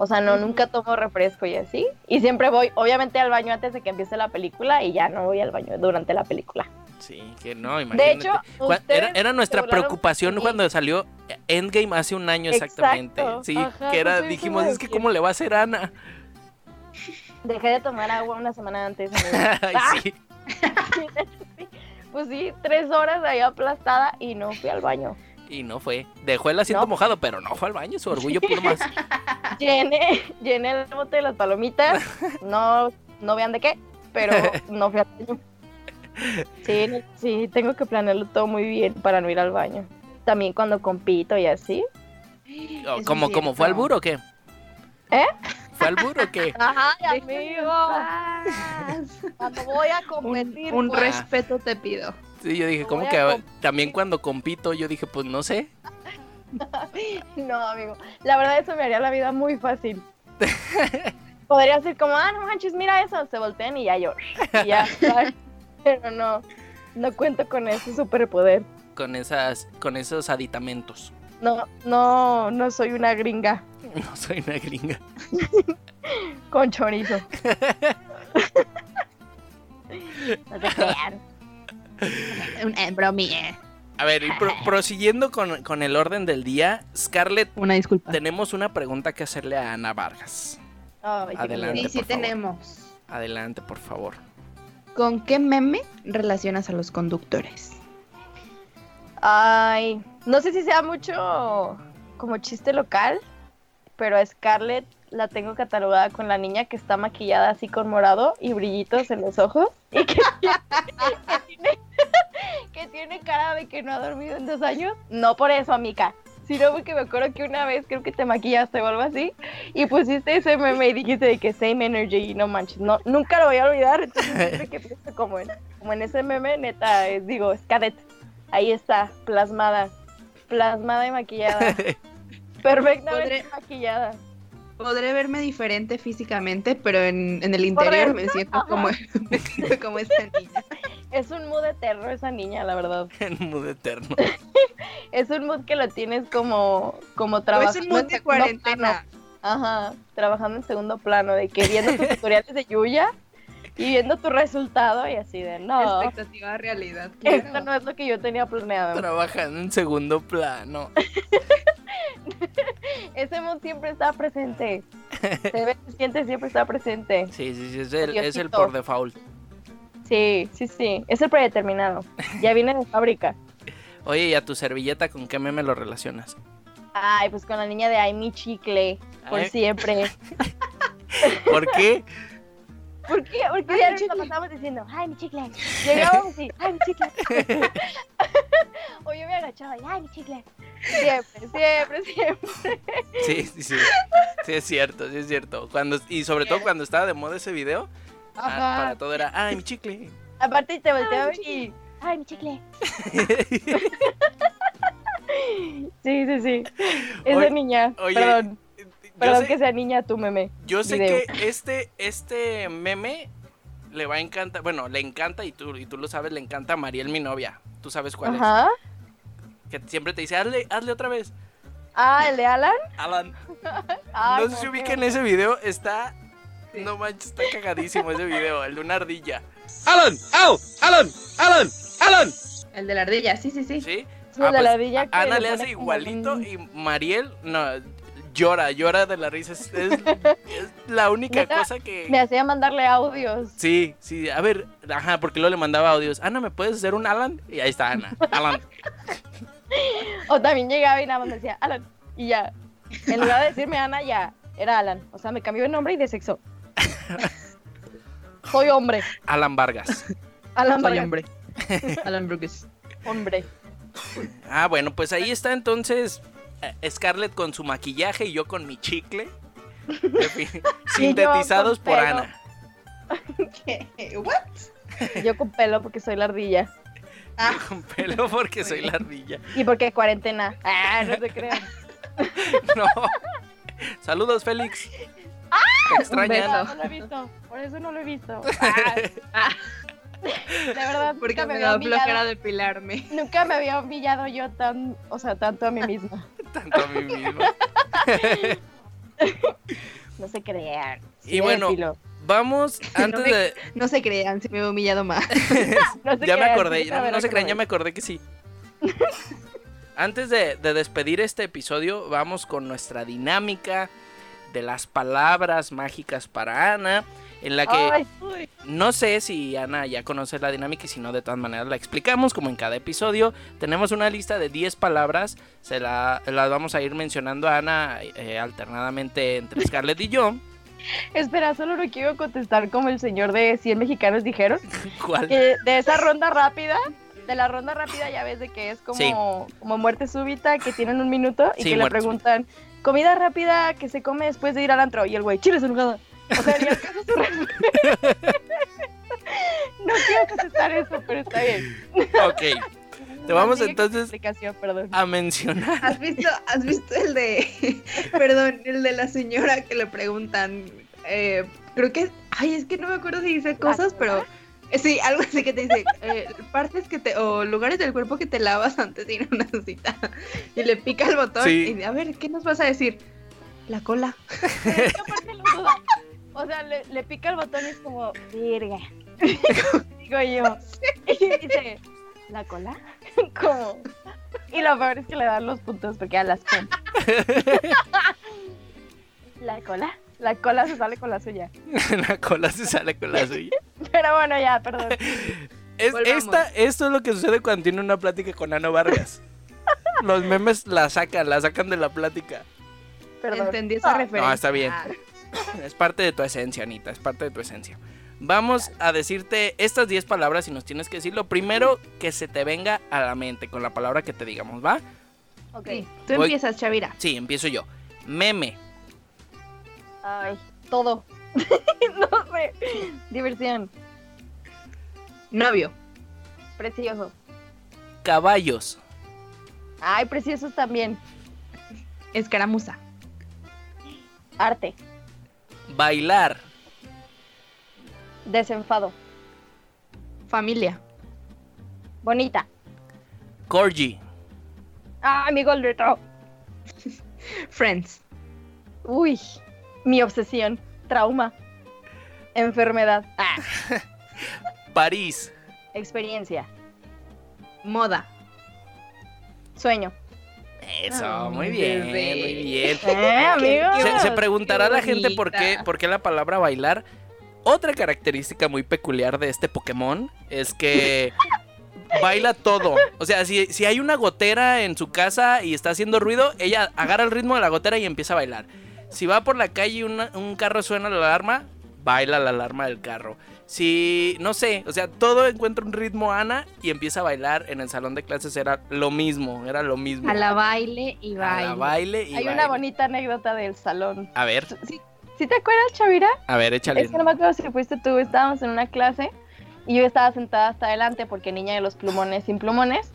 O sea, no, nunca tomo refresco y así. Y siempre voy, obviamente, al baño antes de que empiece la película y ya no voy al baño durante la película. Sí, que no, imagínate. hecho, Cua- era, era nuestra preocupación sí. cuando salió Endgame hace un año exactamente. Exacto, Sí, ajá, que era, dijimos, es que cómo le va a hacer Ana. Dejé de tomar agua una semana antes. Ay, sí. Sí, Pues sí, tres horas ahí aplastada y no fui al baño. Y no fue. Dejó el asiento No. mojado, pero no fue al baño, su orgullo puro más. Llené, llené el bote de las palomitas. No, no vean de qué, pero no fui al baño. Sí, sí, tengo que planearlo todo muy bien para no ir al baño. También cuando compito y así. Oh, ¿Cómo, es cómo? ¿Fue al buro o qué? ¿Eh? ¿Fue al buro o qué? En amigo, cuando voy a competir. un pues, respeto te pido. Sí, yo dije, No ¿cómo que también cuando compito? Yo dije, pues no sé. No, amigo. La verdad, eso me haría la vida muy fácil. Podría ser como, ah, no manches, mira eso. Se voltean y ya yo. Y ya, ¿sabes? Pero no. No cuento con ese superpoder. con esas, con esos aditamentos. No, no, no soy una gringa No soy una gringa. con chorizo. No te crean. Un eh, bromi, eh. A ver, y pro- prosiguiendo con, con el orden del día, Scarlett, Una disculpa. tenemos una pregunta que hacerle a Ana Vargas. Ay, qué Adelante. Sí, sí por favor. tenemos. Adelante, por favor. ¿Con qué meme relacionas a los conductores? Ay, no sé si sea mucho como chiste local, pero a Scarlett la tengo catalogada con la niña que está maquillada así con morado y brillitos en los ojos y que, que tiene, que tiene cara de que no ha dormido en dos años. No por eso, amiga, sino porque me acuerdo que una vez creo que te maquillaste o algo así y pusiste ese meme y dijiste de que same energy y no manches, no, nunca lo voy a olvidar, entonces siempre que pienso como en, como en ese meme, neta, es, digo, Scarlett, ahí está, plasmada, plasmada y maquillada, perfectamente Podré- maquillada. Podré verme diferente físicamente, pero en, en el interior me siento como, me siento como esta niña. Es un mood eterno esa niña, la verdad. En mood eterno. Es un mood que lo tienes como, como O es trabajando un mood de cuarentena. plano. Ajá, trabajando en segundo plano, de que viendo tus tutoriales de Yuya y viendo tu resultado y así de, no, Expectativa realidad. esto no es lo que yo tenía planeado. Trabajando en segundo plano. Ese mood siempre está presente. Se ve, se siente, siempre está presente. Sí, sí, sí, es el, es el por default. Sí, sí, sí. Es el predeterminado. Ya viene de fábrica. Oye, ¿y a tu servilleta con qué meme lo relacionas? Ay, pues con la niña de Ay, mi chicle. Por Ay. siempre. ¿Por qué? ¿Por qué? Porque Ay, ya nos la pasamos diciendo, ay, mi chicle. Llegábamos y, ay, mi chicle. o yo me agachaba y, ay, mi chicle. Siempre, siempre, siempre. Sí, sí, sí. Sí, es cierto, sí es cierto. Cuando, y sobre todo cuando estaba de moda ese video, ah, Ajá. para todo era, ay, mi chicle. Aparte te volteaba Ay, mi y, Ay, mi chicle. sí, sí, sí. Esa Oye- niña, oye, perdón, Yo perdón sé, que sea niña tu meme. yo sé video. que este, este meme le va a encantar, bueno, le encanta y tú, y tú lo sabes, le encanta a Mariel, mi novia. Tú sabes cuál Ajá. es. Que siempre te dice, hazle, hazle otra vez. Ah, el de Alan. Alan. Ay, no sé si ubiquen ese video, está... No manches, está cagadísimo ese video, el de una ardilla. Alan, Al, Alan, Alan, Alan. El de la ardilla, sí, sí, sí. ¿Sí? El de la ardilla que Ana le hace igualito un- y Mariel, no, llora, llora de la risa. Es, es- es la única Neta, cosa que... Me hacía mandarle audios. Sí, sí, a ver, ajá, porque luego le mandaba audios. Ana, ¿me puedes hacer un Alan? Y ahí está Ana, Alan. O también llegaba y nada más decía Alan. Y ya. En lugar de decirme Ana, ya era Alan. O sea, me cambió de nombre y de sexo. Soy hombre. Alan Vargas. Alan Soy Vargas. hombre. Alan Brooks. Hombre. Ah, bueno, pues ahí está entonces Scarlett con su maquillaje y yo con mi chicle. Sintetizados por. Ana. ¿Qué? ¿What? Yo con pelo porque soy la ardilla. Con pelo porque soy la ardilla. Y porque cuarentena. Ah, no se crean. No. Saludos, Félix. Te extrañan. beso. No, no lo he visto. Por eso no lo he visto. Ah. De verdad, Porque nunca me, me había da flojera depilarme. Nunca me había humillado yo tan, o sea, tanto a mí misma. Tanto a mí mismo. No se crean. Y bueno. Vamos, antes me- de. No se crean, se me he humillado más. No ya me acordé, no, se crean, ya me acordé que sí. Antes de, de despedir este episodio, vamos con nuestra dinámica de las palabras mágicas para Ana, en la que Ay, no sé si Ana ya conoce la dinámica y si no, de todas maneras la explicamos, como en cada episodio. Tenemos una lista de 10 palabras, se la, las vamos a ir mencionando a Ana eh, alternadamente entre Scarlett y yo. Espera, solo no quiero contestar como el señor de 100 mexicanos dijeron. ¿Cuál? Que de esa ronda rápida, de la ronda rápida ya ves de que es como, Sí. como muerte súbita, que tienen un minuto y Sí, que le preguntan, comida rápida que se come después de ir al antro. Y el güey, chiles en. O sea, ni al caso su respuesta. No quiero contestar eso, pero está bien. Ok, te vamos entonces a mencionar. ¿Has visto, has visto el de, perdón, el de la señora que le preguntan, eh, creo que, ay, es que no me acuerdo si dice cosas, pero Sí, algo así que te dice, eh, partes que te, o lugares del cuerpo que te lavas antes de ir a una cita. Y le pica el botón Sí. y dice, a ver, ¿qué nos vas a decir? La cola. O sea, le, le pica el botón y es como, virga. Digo yo. Y dice, ¿la cola? Como. Y lo peor es que le dan los puntos porque ya las con. La cola. La cola se sale con la suya. la cola se sale con la suya. Pero bueno, ya, perdón. Es, esta, esto es lo que sucede cuando tiene una plática con Ano Vargas. Los memes la sacan, la sacan de la plática. Perdón. Entendí esa Ah, referencia. No, está bien. Es parte de tu esencia, Anita, es parte de tu esencia. Vamos a decirte estas 10 palabras y nos tienes que decir lo primero que se te venga a la mente con la palabra que te digamos, ¿va? Ok. Tú Voy. empiezas, Chavira. Sí, empiezo yo. Meme, Ay, todo. no sé. Diversión. Novio. Precioso. caballos, Ay, preciosos también. Escaramuza. Arte. Bailar, Desenfado. Familia. Bonita. corgi, Ah, mi gordito. Friends. Uy, mi obsesión. Trauma. Enfermedad. Ah, París, experiencia. Moda. Sueño. Eso, Ah, muy bien, bebé. muy bien. Eh. Se, se preguntará la gente por qué, por qué la palabra bailar. Otra característica muy peculiar de este Pokémon es que baila todo. O sea, si, si hay una gotera en su casa y está haciendo ruido, ella agarra el ritmo de la gotera y empieza a bailar. Si va por la calle y una- un carro suena la alarma, baila la alarma del carro. Si, no sé, o sea, todo encuentra un ritmo Ana y empieza a bailar en el salón de clases. Era lo mismo, era lo mismo. A la baile y A baile. la baile y Hay baile. una bonita anécdota del salón. A ver, ¿Sí, ¿sí te acuerdas, Chavira? a ver, échale. Es que no me acuerdo si fuiste tú, estábamos en una clase y yo estaba sentada hasta adelante porque niña de los plumones sin plumones.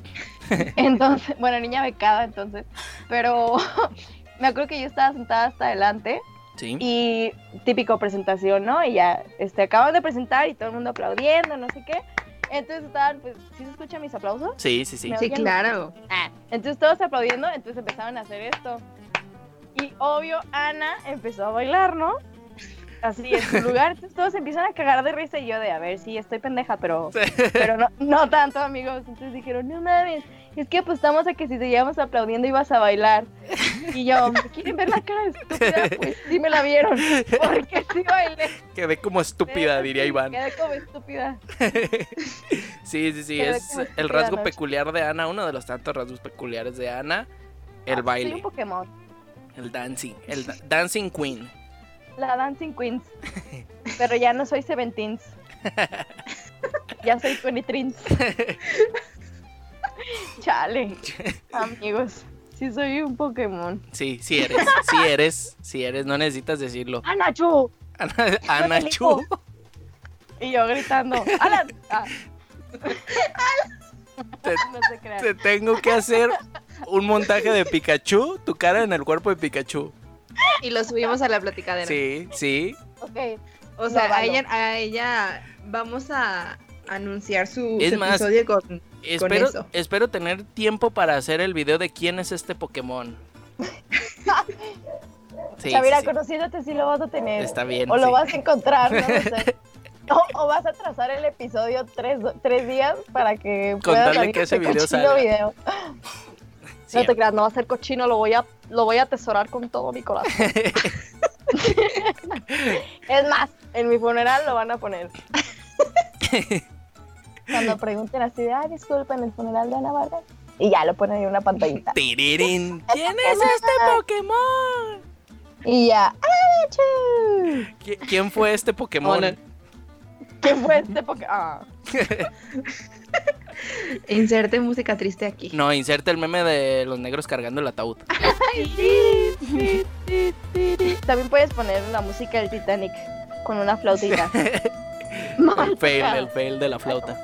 Entonces, bueno, niña becada entonces, pero me acuerdo que yo estaba sentada hasta adelante Sí. y típico presentación, ¿no? Y ya, este, acaban de presentar y todo el mundo aplaudiendo, no sé qué. Entonces estaban, pues, ¿sí se escuchan mis aplausos? Sí, sí, sí. Sí, claro. Ah, entonces todos aplaudiendo, entonces empezaron a hacer esto. Y obvio, Ana empezó a bailar, ¿no? Así en su lugar, entonces todos empiezan a cagar de risa y yo de, a ver, sí, estoy pendeja, pero, pero no, no tanto, amigos. Entonces dijeron, no mames, es que apostamos a que si seguíamos aplaudiendo ibas a bailar. Y yo, ¿me quieren ver la cara de estúpida? Pues sí me la vieron, porque sí bailé. Quedé como estúpida, diría Iván. Quedé como estúpida. Sí, sí, sí, Quedé es el rasgo peculiar de Ana, uno de los tantos rasgos peculiares de Ana, el Ah, Soy un baile, Pokémon. el dancing, el da- dancing queen. La Dancing Queens. Pero ya no soy Seventeens. Ya soy Twenty. Chale. Amigos. Sí soy un Pokémon. Sí, sí eres, sí eres, sí eres, no necesitas decirlo. ¡Anachu! Ana, Ana el Chu. hijo. Y yo gritando. ¡Alan! Ah. Te, No se crean. te tengo que hacer un montaje de Pikachu, tu cara en el cuerpo de Pikachu. Y lo subimos a la platicadera. Sí, sí. Ok. O sea, No, a, ella, a ella vamos a anunciar su, Es su más, episodio con... Espero, eso. espero tener tiempo para hacer el video de quién es este Pokémon. Sí, Chavira, sí, sí. conociéndote sí lo vas a tener. Está bien. O lo vas a encontrar, no lo sé. O, o vas a trazar el episodio tres, tres días para que pueda Contarle salir que ese video salga. video. No te creas, no va a ser cochino, lo voy a, lo voy a atesorar con todo mi corazón. es más, en mi funeral lo van a poner. Cuando pregunten así de, ay, disculpa, en el funeral de Ana Vargas. Y ya lo ponen en una pantallita. Tirirín. ¿Quién es este Pokémon? Y ya, ¡Arachu! ¿Qui- ¿Quién fue este Pokémon? ¿Qué fue este Pokémon? Ah. Inserte música triste aquí. No, inserta el meme de los negros cargando el ataúd. También puedes poner la música del Titanic con una flautita. El fail, el fail de la flauta.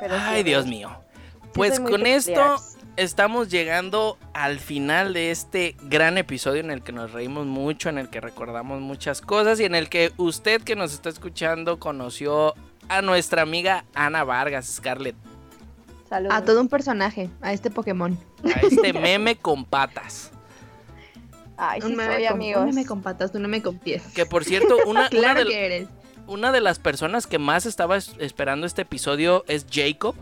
Pero Ay, Dios mío. Pues con esto estamos llegando al final de este gran episodio en el que nos reímos mucho, en el que recordamos muchas cosas y en el que usted que nos está escuchando conoció a nuestra amiga Ana Vargas, Scarlett. Saludos. A todo un personaje, a este Pokémon. A este meme con patas. Ay, sí un meme soy, con, amigos. Un meme con patas, tú no me confíes. Que por cierto, una, una de, que eres. una de las personas que más estaba es- esperando este episodio es Jacob.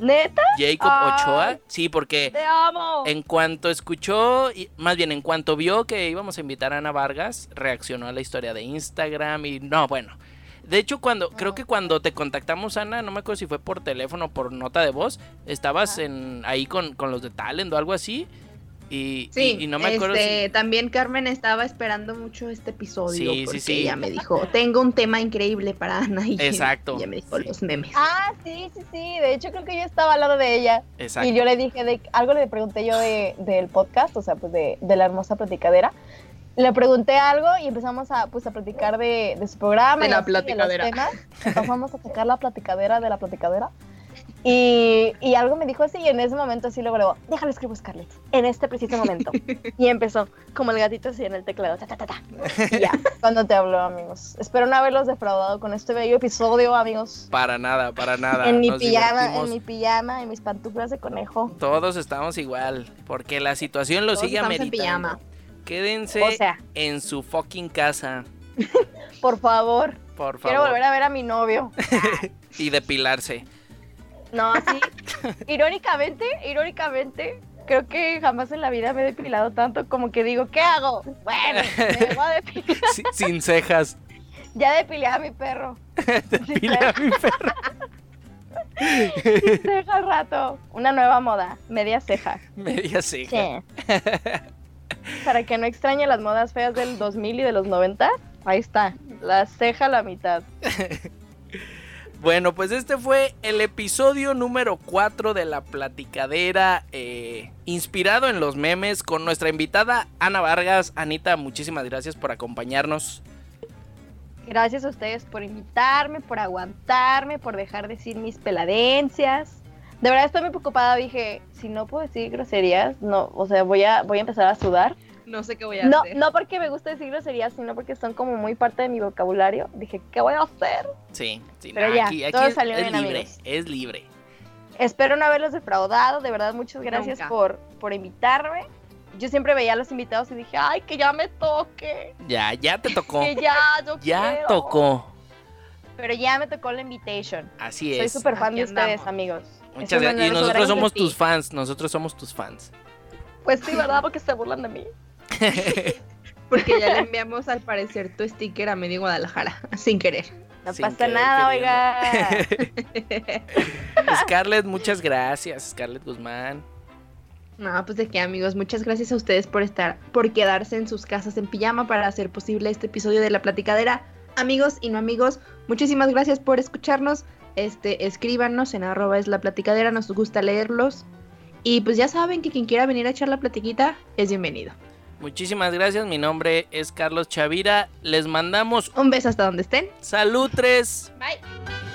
¿Neta? Jacob Ay. Ochoa. Sí, porque ¡Te amo! en cuanto escuchó, y- más bien en cuanto vio que íbamos a invitar a Ana Vargas, reaccionó a la historia de Instagram y no, bueno. De hecho, cuando creo que cuando te contactamos, Ana, no me acuerdo si fue por teléfono o por nota de voz, estabas en ahí con, con los de Talent o algo así. Y, Sí, y, y no me acuerdo este, si... también Carmen estaba esperando mucho este episodio Sí, sí, porque sí. ella me dijo, tengo un tema increíble para Ana y Exacto, y ella me dijo sí. los memes. Ah, sí, sí, sí. De hecho, creo que yo estaba al lado de ella. Exacto. Y yo le dije, de, algo le pregunté yo de, del podcast, o sea, pues de, de la hermosa platicadera. Le pregunté algo y empezamos a, pues, a platicar de, de su programa. De y la así, platicadera. los temas. Empezamos a sacar la platicadera de la platicadera. Y, y algo me dijo así, y en ese momento así luego, luego, déjale escribo Scarlett, en este preciso momento. y empezó, como el gatito así en el teclado, ta, ta, ta, ta. Y ya, cuando te habló, amigos. Espero no haberlos defraudado con este bello episodio, amigos. Para nada, para nada. en mi nos pijama, divertimos. en mi pijama, en mis pantuflas de conejo. Todos estamos igual, porque la situación lo Todos sigue estamos en ameritando. pijama. Quédense O sea, en su fucking casa, por favor, por quiero favor. volver a ver a mi novio. Y depilarse. No, sí. irónicamente, irónicamente, creo que jamás en la vida me he depilado tanto como que digo, ¿qué hago? Bueno, me voy a depilar. Si- sin cejas. Ya depilé a mi perro. Depile a mi perro. Ceja al rato. Una nueva moda, media ceja. Media ceja. Sí. Para que no extrañe las modas feas del 2000 y de los 90, ahí está, la ceja a la mitad. Bueno, pues este fue el episodio número 4 de la platicadera, eh, inspirado en los memes, con nuestra invitada Ana Vargas. Anita, muchísimas gracias por acompañarnos. Gracias a ustedes por invitarme, por aguantarme, por dejar decir mis peladencias. De verdad estoy muy preocupada, dije, si no puedo decir groserías, no, o sea, voy a, voy a empezar a sudar. No sé qué voy a No, hacer. no porque me gusta decir groserías, sino porque son como muy parte de mi vocabulario. Dije, ¿qué voy a hacer? Sí, sí, Pero no, ya, aquí, aquí todo es, salió es bien, libre, amigos. es libre. Espero no haberlos defraudado, de verdad, muchas gracias Nunca. por, por invitarme. Yo siempre veía a los invitados y dije, ay, que ya me toque, Ya, ya te tocó. que ya, yo Ya quiero". tocó. Pero ya me tocó la invitation. Así Soy es. súper fan de ustedes, andamos. amigos. Muchas gracias. Y nosotros somos tus fans. Nosotros somos tus fans. Pues sí, ¿verdad? Porque se burlan de mí. Porque ya le enviamos al parecer tu sticker a medio Guadalajara, sin querer. No Sin pasa querer nada, queriendo. oiga. Scarlett, muchas gracias. Scarlett Guzmán. No, pues de qué amigos, muchas gracias a ustedes por estar, por quedarse en sus casas en pijama para hacer posible este episodio de La Platicadera. Amigos y no amigos, muchísimas gracias por escucharnos. Este, escríbanos en arroba es la platicadera, nos gusta leerlos. Y pues ya saben que quien quiera venir a echar la platiquita es bienvenido. Muchísimas gracias. Mi nombre es Carlos Chavira. Les mandamos Un beso hasta donde estén. salutres. Bye.